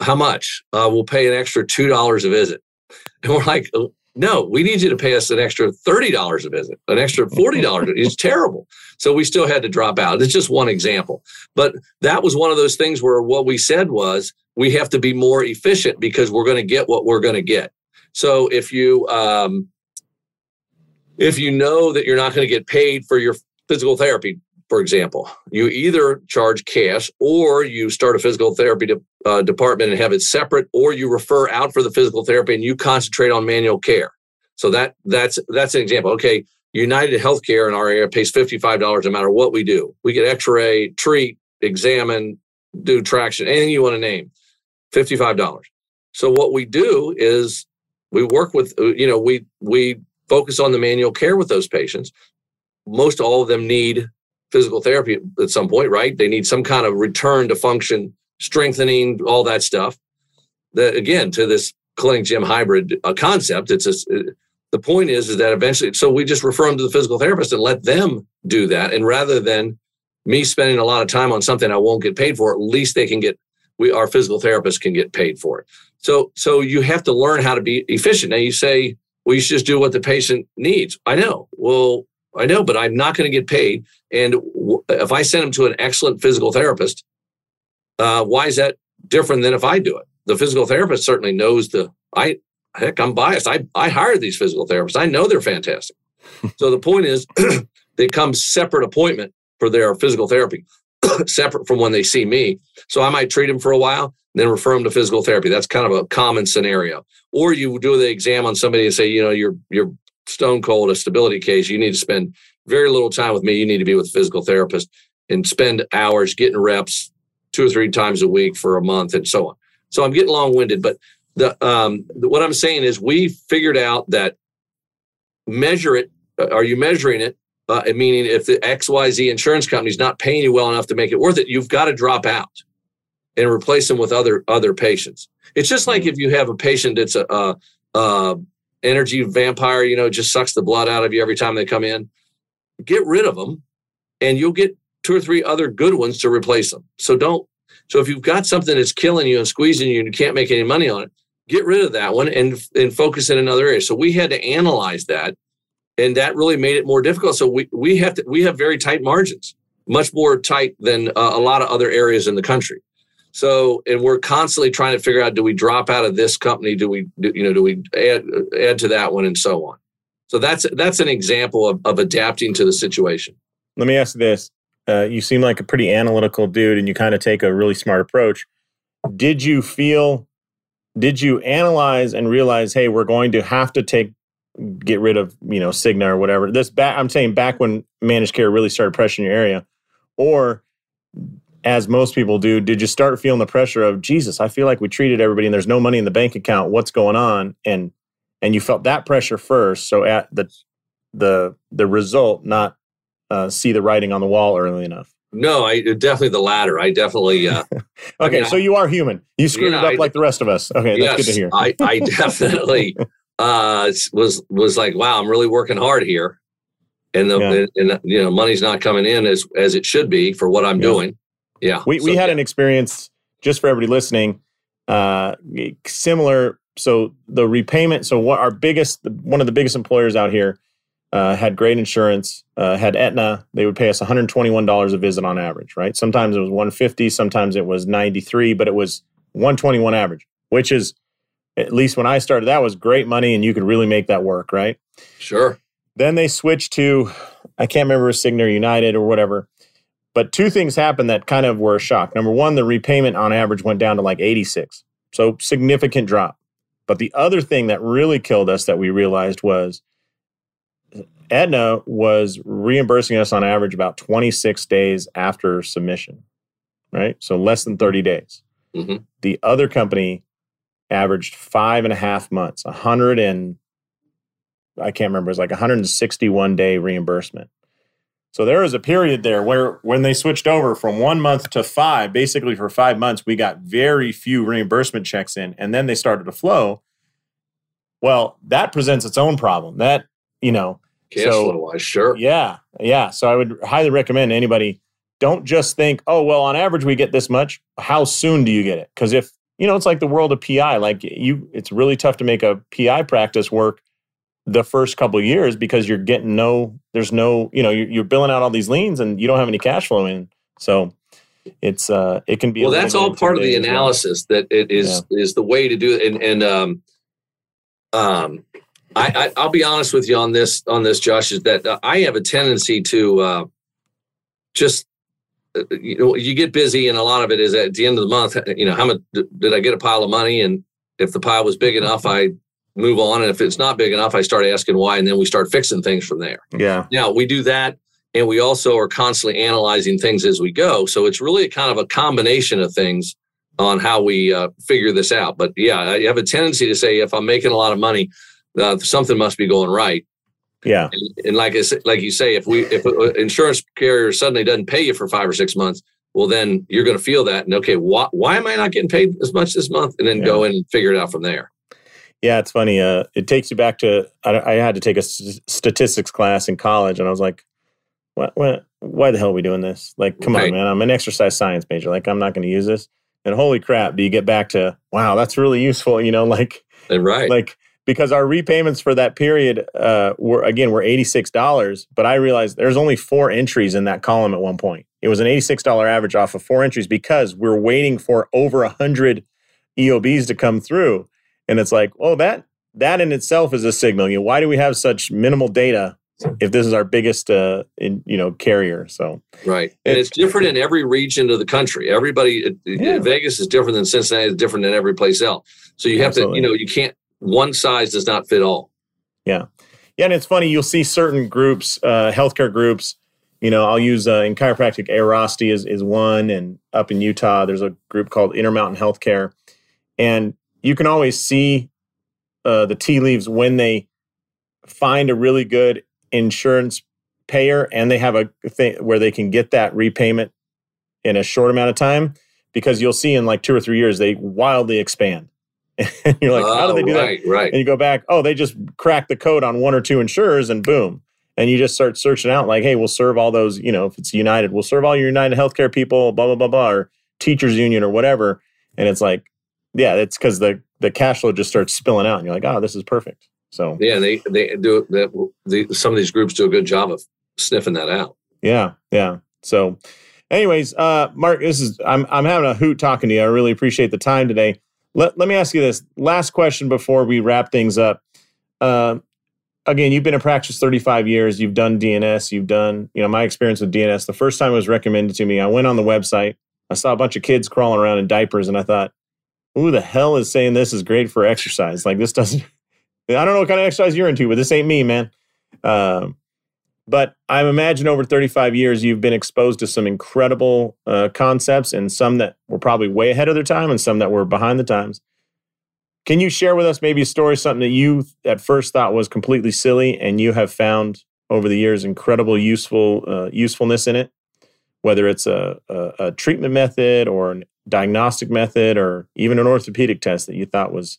How much? Uh, we'll pay an extra two dollars a visit. And we're like, no, we need you to pay us an extra $30 a visit, an extra $40. it's terrible. So we still had to drop out. It's just one example. But that was one of those things where what we said was we have to be more efficient because we're going to get what we're going to get. So if you um, if you know that you're not going to get paid for your physical therapy for example, you either charge cash or you start a physical therapy de- uh, department and have it separate, or you refer out for the physical therapy and you concentrate on manual care. So that that's that's an example. Okay, United Healthcare in our area pays fifty five dollars no matter what we do. We get X-ray, treat, examine, do traction, anything you want to name, fifty five dollars. So what we do is we work with you know we we focus on the manual care with those patients. Most all of them need physical therapy at some point, right? They need some kind of return to function, strengthening, all that stuff. That again, to this clinic gym hybrid uh, concept, it's a, the point is is that eventually, so we just refer them to the physical therapist and let them do that, and rather than me spending a lot of time on something I won't get paid for, at least they can get we our physical therapist can get paid for it. So so you have to learn how to be efficient. Now you say, well, you should just do what the patient needs. I know. Well, I know, but I'm not going to get paid. And if I send them to an excellent physical therapist, uh, why is that different than if I do it? The physical therapist certainly knows the. I heck, I'm biased. I I hired these physical therapists. I know they're fantastic. so the point is, they come separate appointment for their physical therapy, separate from when they see me. So I might treat them for a while, then refer them to physical therapy. That's kind of a common scenario. Or you do the exam on somebody and say, you know, you're you're stone cold a stability case, you need to spend very little time with me. You need to be with a physical therapist and spend hours getting reps two or three times a week for a month and so on. So I'm getting long winded, but the, um, what I'm saying is we figured out that measure it. Uh, are you measuring it? Uh, meaning if the XYZ insurance company is not paying you well enough to make it worth it, you've got to drop out and replace them with other other patients. It's just like if you have a patient that's a, a, a energy vampire, you know, just sucks the blood out of you every time they come in. Get rid of them and you'll get two or three other good ones to replace them. So don't, so if you've got something that's killing you and squeezing you and you can't make any money on it, get rid of that one and, and focus in another area. So we had to analyze that and that really made it more difficult. So we, we have to, we have very tight margins, much more tight than uh, a lot of other areas in the country. So, and we're constantly trying to figure out: do we drop out of this company? Do we, do, you know, do we add add to that one, and so on? So that's that's an example of, of adapting to the situation. Let me ask this: uh, You seem like a pretty analytical dude, and you kind of take a really smart approach. Did you feel? Did you analyze and realize, hey, we're going to have to take get rid of you know Cigna or whatever? This back, I'm saying back when managed care really started pressuring your area, or as most people do, did you start feeling the pressure of Jesus? I feel like we treated everybody, and there's no money in the bank account. What's going on? And and you felt that pressure first. So at the the the result, not uh, see the writing on the wall early enough. No, I definitely the latter. I definitely. Uh, okay, I mean, so you are human. You screwed yeah, it up I, like the rest of us. Okay, yes, that's good to hear. I, I definitely uh, was was like, wow, I'm really working hard here, and the yeah. and, you know money's not coming in as as it should be for what I'm yeah. doing. Yeah, we we had an experience just for everybody listening. Uh, similar so the repayment so what our biggest one of the biggest employers out here uh, had great insurance uh, had Aetna they would pay us $121 a visit on average right? Sometimes it was 150 sometimes it was 93 but it was 121 average which is at least when i started that was great money and you could really make that work right? Sure. Then they switched to i can't remember Cigna united or whatever but two things happened that kind of were a shock. Number one the repayment on average went down to like 86 so significant drop. But the other thing that really killed us that we realized was Aetna was reimbursing us on average about 26 days after submission, right? So less than 30 days. Mm-hmm. The other company averaged five and a half months, 100 and I can't remember, it was like 161 day reimbursement. So there was a period there where when they switched over from one month to five, basically for five months, we got very few reimbursement checks in, and then they started to flow. Well, that presents its own problem. That, you know, cash so, flow wise, sure. Yeah. Yeah. So I would highly recommend anybody don't just think, oh, well, on average we get this much. How soon do you get it? Because if you know, it's like the world of PI. Like you, it's really tough to make a PI practice work the first couple years because you're getting no there's no you know you're, you're, billing out all these liens and you don't have any cash flow in so it's uh it can be well that's all part of the analysis well. that it is yeah. is the way to do it and and um um I, I will be honest with you on this on this josh is that uh, i have a tendency to uh just uh, you know you get busy and a lot of it is at the end of the month you know how much did i get a pile of money and if the pile was big enough i move on. And if it's not big enough, I start asking why, and then we start fixing things from there. Yeah. Now we do that, and we also are constantly analyzing things as we go. So it's really kind of a combination of things on how we uh, figure this out. But yeah, I have a tendency to say if I'm making a lot of money, uh, something must be going right. Yeah. And, and like I like you say, if we if an insurance carrier suddenly doesn't pay you for five or six months, well then you're going to feel that and okay, why why am I not getting paid as much this month? And then yeah. go in and figure it out from there. Yeah, it's funny. Uh, it takes you back to I, I had to take a statistics class in college, and I was like, "What? What? Why the hell are we doing this? Like, come right. on, man! I'm an exercise science major. Like, I'm not going to use this." And holy crap, do you get back to wow? That's really useful. You know, like, right, like because our repayments for that period uh, were again were eighty six dollars, but I realized there's only four entries in that column at one point. It was an eighty six dollar average off of four entries because we're waiting for over a hundred EOBs to come through. And it's like, well, that that in itself is a signal. You know, why do we have such minimal data if this is our biggest uh in, you know carrier so right and it's different in every region of the country everybody yeah. vegas is different than cincinnati is different than every place else so you have Absolutely. to you know you can't one size does not fit all yeah yeah and it's funny you'll see certain groups uh healthcare groups you know i'll use uh, in chiropractic Airrosti is, is one and up in utah there's a group called intermountain healthcare and you can always see uh, the tea leaves when they find a really good insurance payer and they have a thing where they can get that repayment in a short amount of time because you'll see in like two or three years they wildly expand. And you're like, oh, how do they do right, that? Right. And you go back, oh, they just crack the code on one or two insurers and boom. And you just start searching out like, hey, we'll serve all those, you know, if it's United, we'll serve all your United healthcare people, blah, blah, blah, blah, or teachers union or whatever. And it's like, yeah, it's because the the cash flow just starts spilling out, and you're like, oh, this is perfect. So yeah, they they do that. The, some of these groups do a good job of sniffing that out. Yeah, yeah. So, anyways, uh, Mark, this is I'm I'm having a hoot talking to you. I really appreciate the time today. Let Let me ask you this last question before we wrap things up. Uh, again, you've been in practice 35 years. You've done DNS. You've done, you know, my experience with DNS. The first time it was recommended to me, I went on the website. I saw a bunch of kids crawling around in diapers, and I thought, who the hell is saying this is great for exercise? Like this doesn't. I don't know what kind of exercise you're into, but this ain't me, man. Um, but I imagine over 35 years, you've been exposed to some incredible uh, concepts and some that were probably way ahead of their time and some that were behind the times. Can you share with us maybe a story, something that you at first thought was completely silly and you have found over the years incredible useful uh, usefulness in it? Whether it's a, a, a treatment method or a diagnostic method or even an orthopedic test that you thought was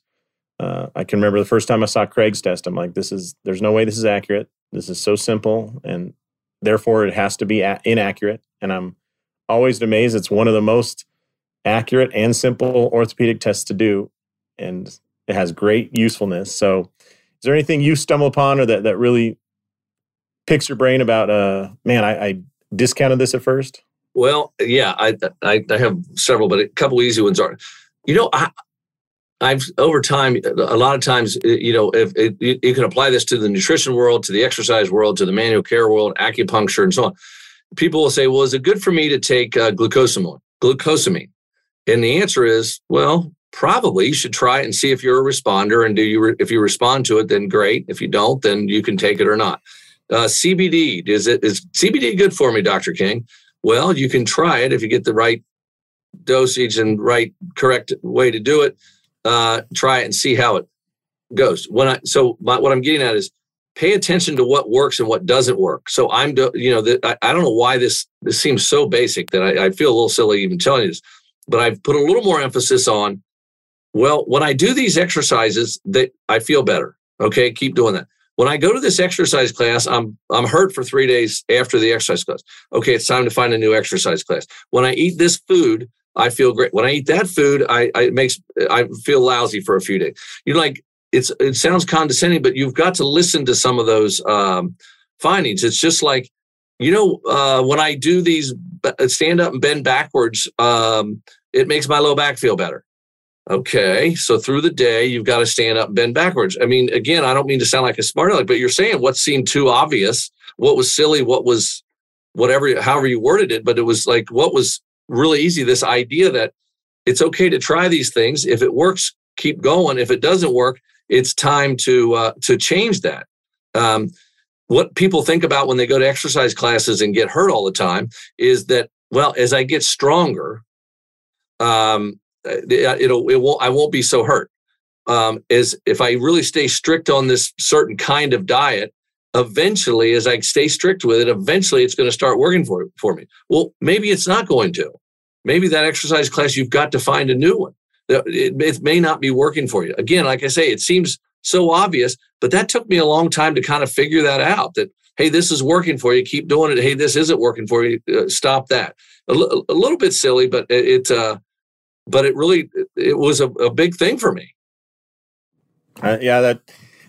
uh, I can remember the first time I saw Craig's test. I'm like, this is there's no way this is accurate. This is so simple, and therefore it has to be a- inaccurate. And I'm always amazed. It's one of the most accurate and simple orthopedic tests to do, and it has great usefulness. So, is there anything you stumble upon or that that really picks your brain about? Uh, man, I, I discounted this at first. Well, yeah, I, I, I have several, but a couple easy ones are, you know, I I've over time, a lot of times, you know, if, if you can apply this to the nutrition world, to the exercise world, to the manual care world, acupuncture, and so on. People will say, "Well, is it good for me to take uh, glucosamine?" Glucosamine, and the answer is, well, probably you should try it and see if you're a responder. And do you, re- if you respond to it, then great. If you don't, then you can take it or not. Uh, CBD is it is CBD good for me, Doctor King? Well, you can try it if you get the right dosage and right correct way to do it uh, try it and see how it goes. When I so my, what I'm getting at is pay attention to what works and what doesn't work. So I'm you know that I, I, don't know why this this seems so basic that I, I feel a little silly even telling you this, but I've put a little more emphasis on. Well, when I do these exercises, that I feel better. Okay, keep doing that. When I go to this exercise class, I'm I'm hurt for three days after the exercise class. Okay, it's time to find a new exercise class. When I eat this food, I feel great. When I eat that food, I, I makes I feel lousy for a few days. You're like it's it sounds condescending, but you've got to listen to some of those um, findings. It's just like you know uh, when I do these stand up and bend backwards, um, it makes my low back feel better. Okay, so through the day you've got to stand up and bend backwards. I mean, again, I don't mean to sound like a smart aleck, but you're saying what seemed too obvious, what was silly, what was whatever, however you worded it, but it was like what was really easy this idea that it's okay to try these things. If it works, keep going. If it doesn't work, it's time to uh, to change that. Um, what people think about when they go to exercise classes and get hurt all the time is that well, as I get stronger, um, it'll it won't I won't be so hurt. Um, is if I really stay strict on this certain kind of diet, eventually, as I stay strict with it, eventually it's going to start working for, for me. Well, maybe it's not going to. Maybe that exercise class, you've got to find a new one. It, it may not be working for you. Again, like I say, it seems so obvious, but that took me a long time to kind of figure that out that, hey, this is working for you. Keep doing it. Hey, this isn't working for you. Uh, stop that. A, l- a little bit silly, but it, uh, but it really, it was a, a big thing for me. Uh, yeah, that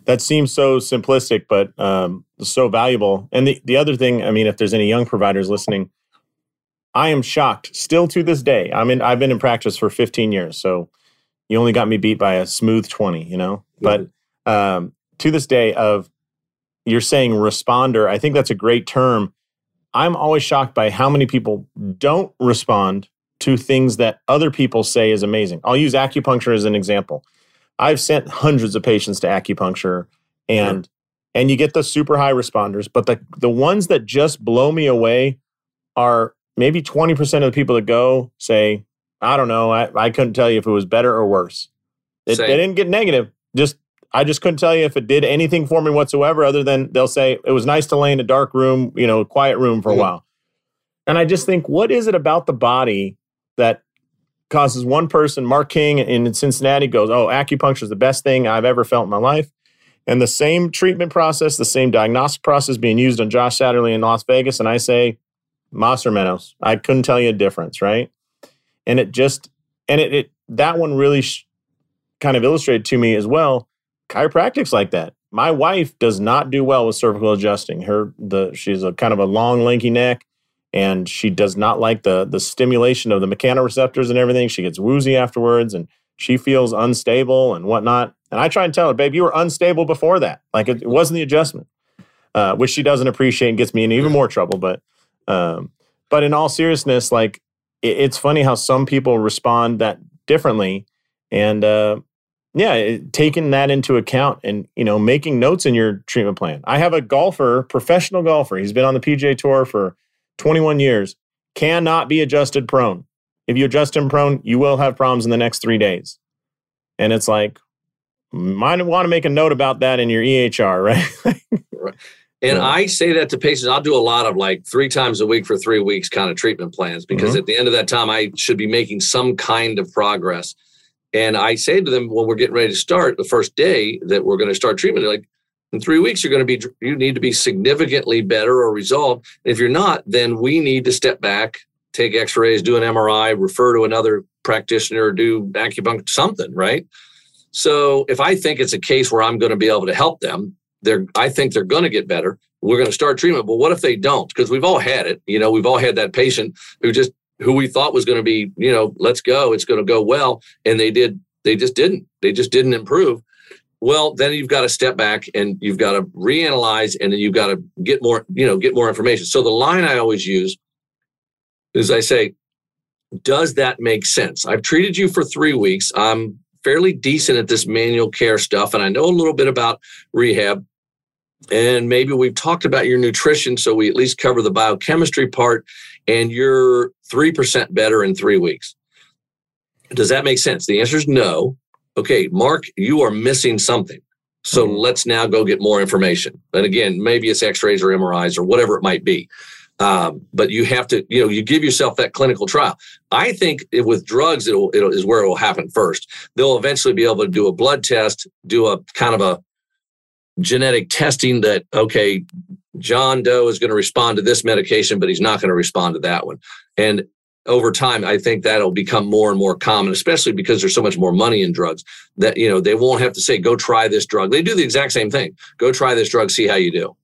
that seems so simplistic, but um, so valuable. And the, the other thing, I mean, if there's any young providers listening, I am shocked still to this day. I mean, I've been in practice for 15 years, so you only got me beat by a smooth 20, you know? But um, to this day of you're saying responder, I think that's a great term. I'm always shocked by how many people don't respond to things that other people say is amazing. I'll use acupuncture as an example. I've sent hundreds of patients to acupuncture and sure. and you get the super high responders, but the the ones that just blow me away are maybe 20% of the people that go say, I don't know, I, I couldn't tell you if it was better or worse. It, they didn't get negative. Just I just couldn't tell you if it did anything for me whatsoever, other than they'll say it was nice to lay in a dark room, you know, quiet room for a mm-hmm. while. And I just think, what is it about the body that causes one person, Mark King in Cincinnati, goes, Oh, acupuncture is the best thing I've ever felt in my life. And the same treatment process, the same diagnostic process being used on Josh Satterley in Las Vegas. And I say, Moss or Menos. I couldn't tell you a difference, right? And it just, and it, it that one really sh- kind of illustrated to me as well. Chiropractic's like that. My wife does not do well with cervical adjusting. Her the she's a kind of a long, lanky neck and she does not like the the stimulation of the mechanoreceptors and everything. She gets woozy afterwards, and she feels unstable and whatnot. And I try and tell her, babe, you were unstable before that. Like it, it wasn't the adjustment, uh, which she doesn't appreciate and gets me in even more trouble. But, um, but in all seriousness, like it, it's funny how some people respond that differently. And, uh, yeah, taking that into account and you know making notes in your treatment plan. I have a golfer, professional golfer. He's been on the PGA Tour for 21 years. Cannot be adjusted prone. If you adjust him prone, you will have problems in the next three days. And it's like, might want to make a note about that in your EHR, right? right. And. I say that to patients. I'll do a lot of like three times a week for three weeks kind of treatment plans because mm-hmm. at the end of that time, I should be making some kind of progress. And I say to them when we're getting ready to start the first day that we're going to start treatment, they're like in three weeks, you're going to be, you need to be significantly better or resolved. If you're not, then we need to step back, take x rays, do an MRI, refer to another practitioner, do acupuncture, something, right? So if I think it's a case where I'm going to be able to help them, they're, I think they're going to get better. We're going to start treatment. But what if they don't? Because we've all had it. You know, we've all had that patient who just who we thought was going to be, you know, let's go, it's going to go well, and they did, they just didn't. They just didn't improve. Well, then you've got to step back and you've got to reanalyze, and then you've got to get more, you know, get more information. So the line I always use is I say, does that make sense? I've treated you for three weeks. I'm fairly decent at this manual care stuff, and I know a little bit about rehab. And maybe we've talked about your nutrition, so we at least cover the biochemistry part, and you're 3% better in three weeks. Does that make sense? The answer is no. Okay, Mark, you are missing something. So mm-hmm. let's now go get more information. And again, maybe it's x rays or MRIs or whatever it might be. Um, but you have to, you know, you give yourself that clinical trial. I think with drugs, it'll, it'll is where it will happen first. They'll eventually be able to do a blood test, do a kind of a genetic testing that okay, John Doe is going to respond to this medication, but he's not going to respond to that one. And over time, I think that'll become more and more common, especially because there's so much more money in drugs that, you know, they won't have to say, go try this drug. They do the exact same thing. Go try this drug, see how you do.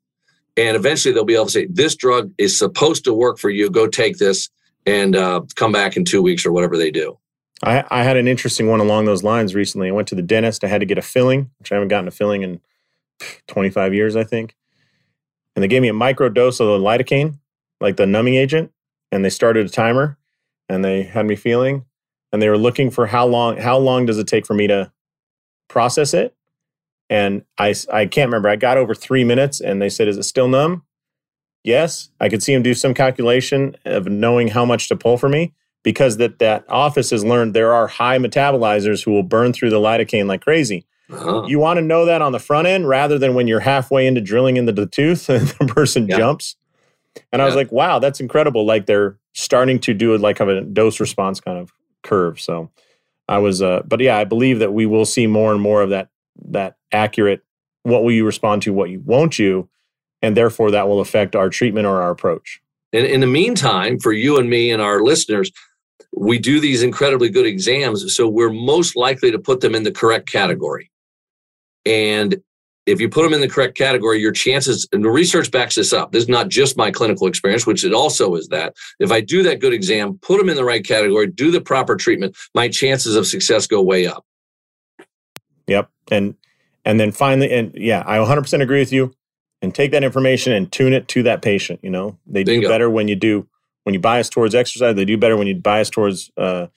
And eventually they'll be able to say, this drug is supposed to work for you. Go take this and uh, come back in two weeks or whatever they do. I, I had an interesting one along those lines recently. I went to the dentist. I had to get a filling, which I haven't gotten a filling in 25 years, I think. And they gave me a micro dose of the lidocaine, like the numbing agent, and they started a timer and they had me feeling and they were looking for how long how long does it take for me to process it and I, I can't remember. I got over three minutes and they said, Is it still numb? Yes. I could see him do some calculation of knowing how much to pull for me because that, that office has learned there are high metabolizers who will burn through the lidocaine like crazy. Uh-huh. You want to know that on the front end rather than when you're halfway into drilling into the tooth and the person yeah. jumps. And yeah. I was like, wow, that's incredible. Like they're starting to do it like a dose response kind of curve. So I was, uh, but yeah, I believe that we will see more and more of that that accurate what will you respond to what you won't you and therefore that will affect our treatment or our approach and in the meantime for you and me and our listeners we do these incredibly good exams so we're most likely to put them in the correct category and if you put them in the correct category your chances and the research backs this up this is not just my clinical experience which it also is that if i do that good exam put them in the right category do the proper treatment my chances of success go way up Yep. And and then finally, and yeah, I 100% agree with you. And take that information and tune it to that patient. You know, they Bingo. do better when you do when you bias towards exercise. They do better when you bias towards uh,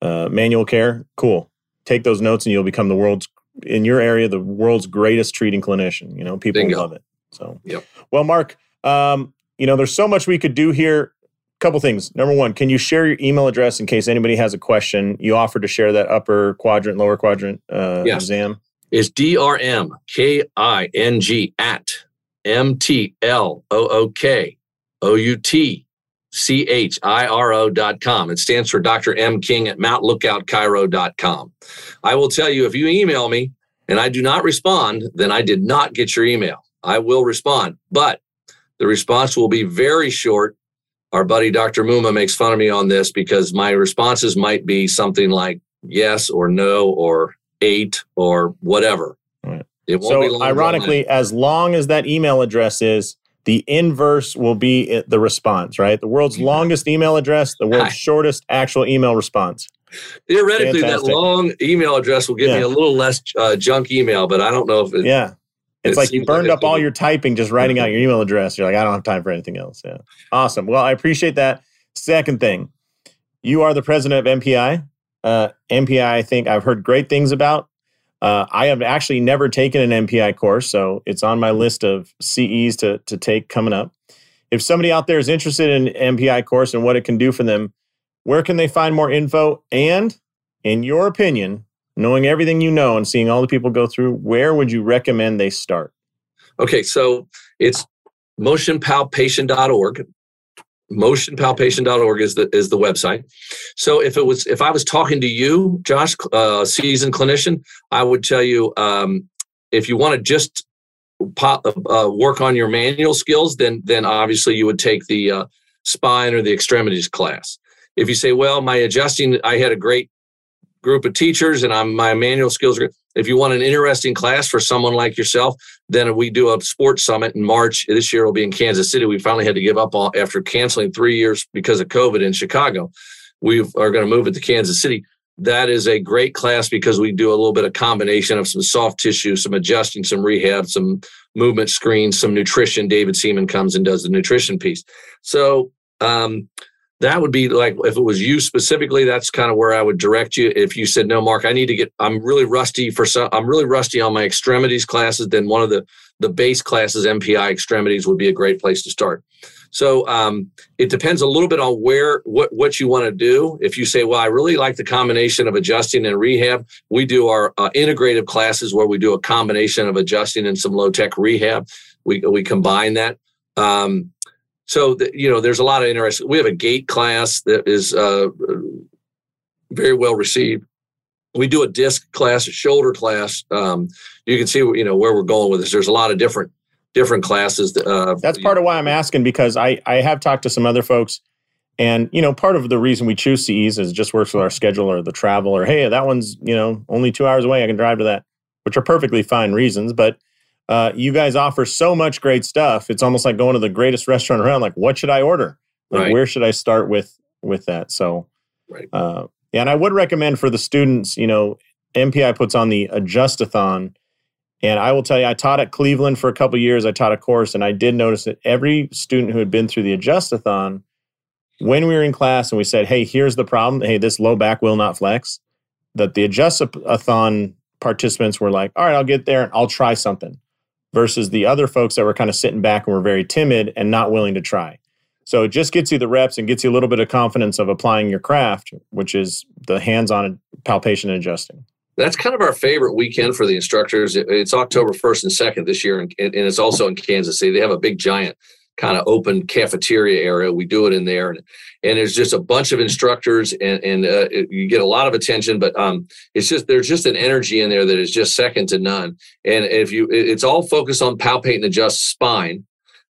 uh, manual care. Cool. Take those notes, and you'll become the world's in your area the world's greatest treating clinician. You know, people Bingo. love it. So, yep. well, Mark, um, you know, there's so much we could do here couple things. Number one, can you share your email address in case anybody has a question? You offered to share that upper quadrant, lower quadrant uh, yes. exam. Is drmking at m t l o o k o u t c h i r o dot com. It stands for Dr. M King at mountlookoutchiro.com. I will tell you if you email me and I do not respond, then I did not get your email. I will respond, but the response will be very short our buddy Dr. Mumma makes fun of me on this because my responses might be something like yes or no or eight or whatever. Right. so, ironically, as long as that email address is the inverse will be the response, right? The world's longest email address, the world's shortest actual email response. Theoretically, Fantastic. that long email address will give yeah. me a little less uh, junk email, but I don't know if it. Yeah. It's it like you burned like up all your typing just writing out your email address. You're like, I don't have time for anything else. Yeah. Awesome. Well, I appreciate that. Second thing, you are the president of MPI. Uh, MPI, I think I've heard great things about. Uh, I have actually never taken an MPI course, so it's on my list of CEs to, to take coming up. If somebody out there is interested in MPI course and what it can do for them, where can they find more info? And in your opinion, knowing everything you know and seeing all the people go through, where would you recommend they start? Okay, so it's motionpalpation.org motionpalpation.org is the is the website. So if it was if i was talking to you josh uh seasoned clinician i would tell you um if you want to just pop, uh, work on your manual skills then then obviously you would take the uh, spine or the extremities class. If you say well my adjusting i had a great group of teachers and I'm my manual skills are if you want an interesting class for someone like yourself, then we do a sports summit in March. This year will be in Kansas City. We finally had to give up all, after canceling three years because of COVID in Chicago. We are going to move it to Kansas City. That is a great class because we do a little bit of combination of some soft tissue, some adjusting, some rehab, some movement screens, some nutrition. David Seaman comes and does the nutrition piece. So um, that would be like if it was you specifically that's kind of where i would direct you. If you said no mark i need to get i'm really rusty for some i'm really rusty on my extremities classes then one of the the base classes mpi extremities would be a great place to start. So um, it depends a little bit on where what what you want to do. If you say well i really like the combination of adjusting and rehab we do our uh, integrative classes where we do a combination of adjusting and some low tech rehab. We we combine that. Um, so the, you know there's a lot of interest. We have a gate class that is uh, very well received. We do a disc class a shoulder class. Um, you can see you know where we're going with this. There's a lot of different different classes uh, that's part of why i'm asking because i i have talked to some other folks and you know part of the reason we choose ces is just works with our schedule or the travel or hey that one's you know only two hours away i can drive to that which are perfectly fine reasons but uh, you guys offer so much great stuff. It's almost like going to the greatest restaurant around. Like, what should I order? Like, right. where should I start with with that? So, right. uh, yeah, and I would recommend for the students. You know, MPI puts on the Adjustathon, and I will tell you, I taught at Cleveland for a couple years. I taught a course, and I did notice that every student who had been through the Adjustathon, when we were in class and we said, "Hey, here's the problem. Hey, this low back will not flex," that the Adjustathon participants were like, "All right, I'll get there and I'll try something." Versus the other folks that were kind of sitting back and were very timid and not willing to try. So it just gets you the reps and gets you a little bit of confidence of applying your craft, which is the hands-on palpation and adjusting. That's kind of our favorite weekend for the instructors. It's October 1st and 2nd this year, and it's also in Kansas City. They have a big giant kind of open cafeteria area. We do it in there, and, and there's just a bunch of instructors, and, and uh, it, you get a lot of attention. But um, it's just there's just an energy in there that is just second to none. And if you, it's all focused on palpate and adjust spine.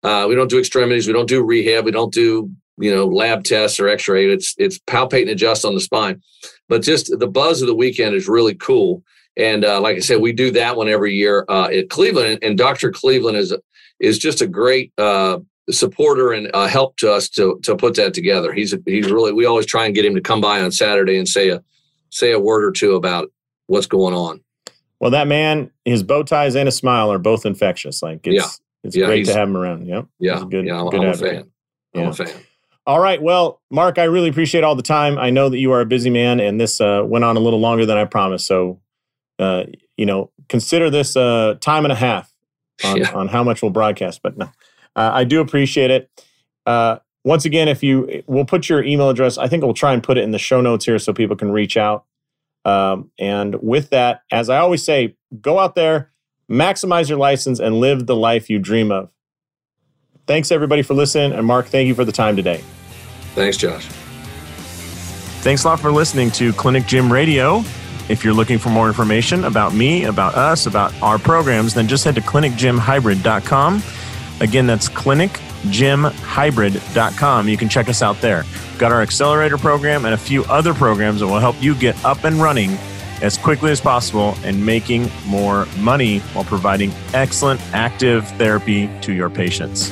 Uh, we don't do extremities. We don't do rehab. We don't do you know lab tests or X-ray. It's it's palpate and adjust on the spine. But just the buzz of the weekend is really cool. And uh, like I said, we do that one every year uh, at Cleveland. And Dr. Cleveland is is just a great uh, supporter and uh, help to us to to put that together. He's he's really we always try and get him to come by on Saturday and say a say a word or two about what's going on. Well, that man, his bow ties and his smile are both infectious. Like it's yeah. it's yeah, great to have him around. Yep. Yeah. good. Yeah. I'm, good I'm a fan. I'm yeah. a fan. All right. Well, Mark, I really appreciate all the time. I know that you are a busy man, and this uh, went on a little longer than I promised. So, uh, you know, consider this a uh, time and a half on, yeah. on how much we'll broadcast. But no, uh, I do appreciate it. Uh, once again, if you, we'll put your email address. I think we'll try and put it in the show notes here so people can reach out. Um, and with that, as I always say, go out there, maximize your license, and live the life you dream of. Thanks everybody for listening, and Mark, thank you for the time today. Thanks, Josh. Thanks a lot for listening to Clinic Gym Radio. If you're looking for more information about me, about us, about our programs, then just head to clinicgymhybrid.com. Again, that's clinicgymhybrid.com. You can check us out there. We've got our accelerator program and a few other programs that will help you get up and running as quickly as possible and making more money while providing excellent active therapy to your patients.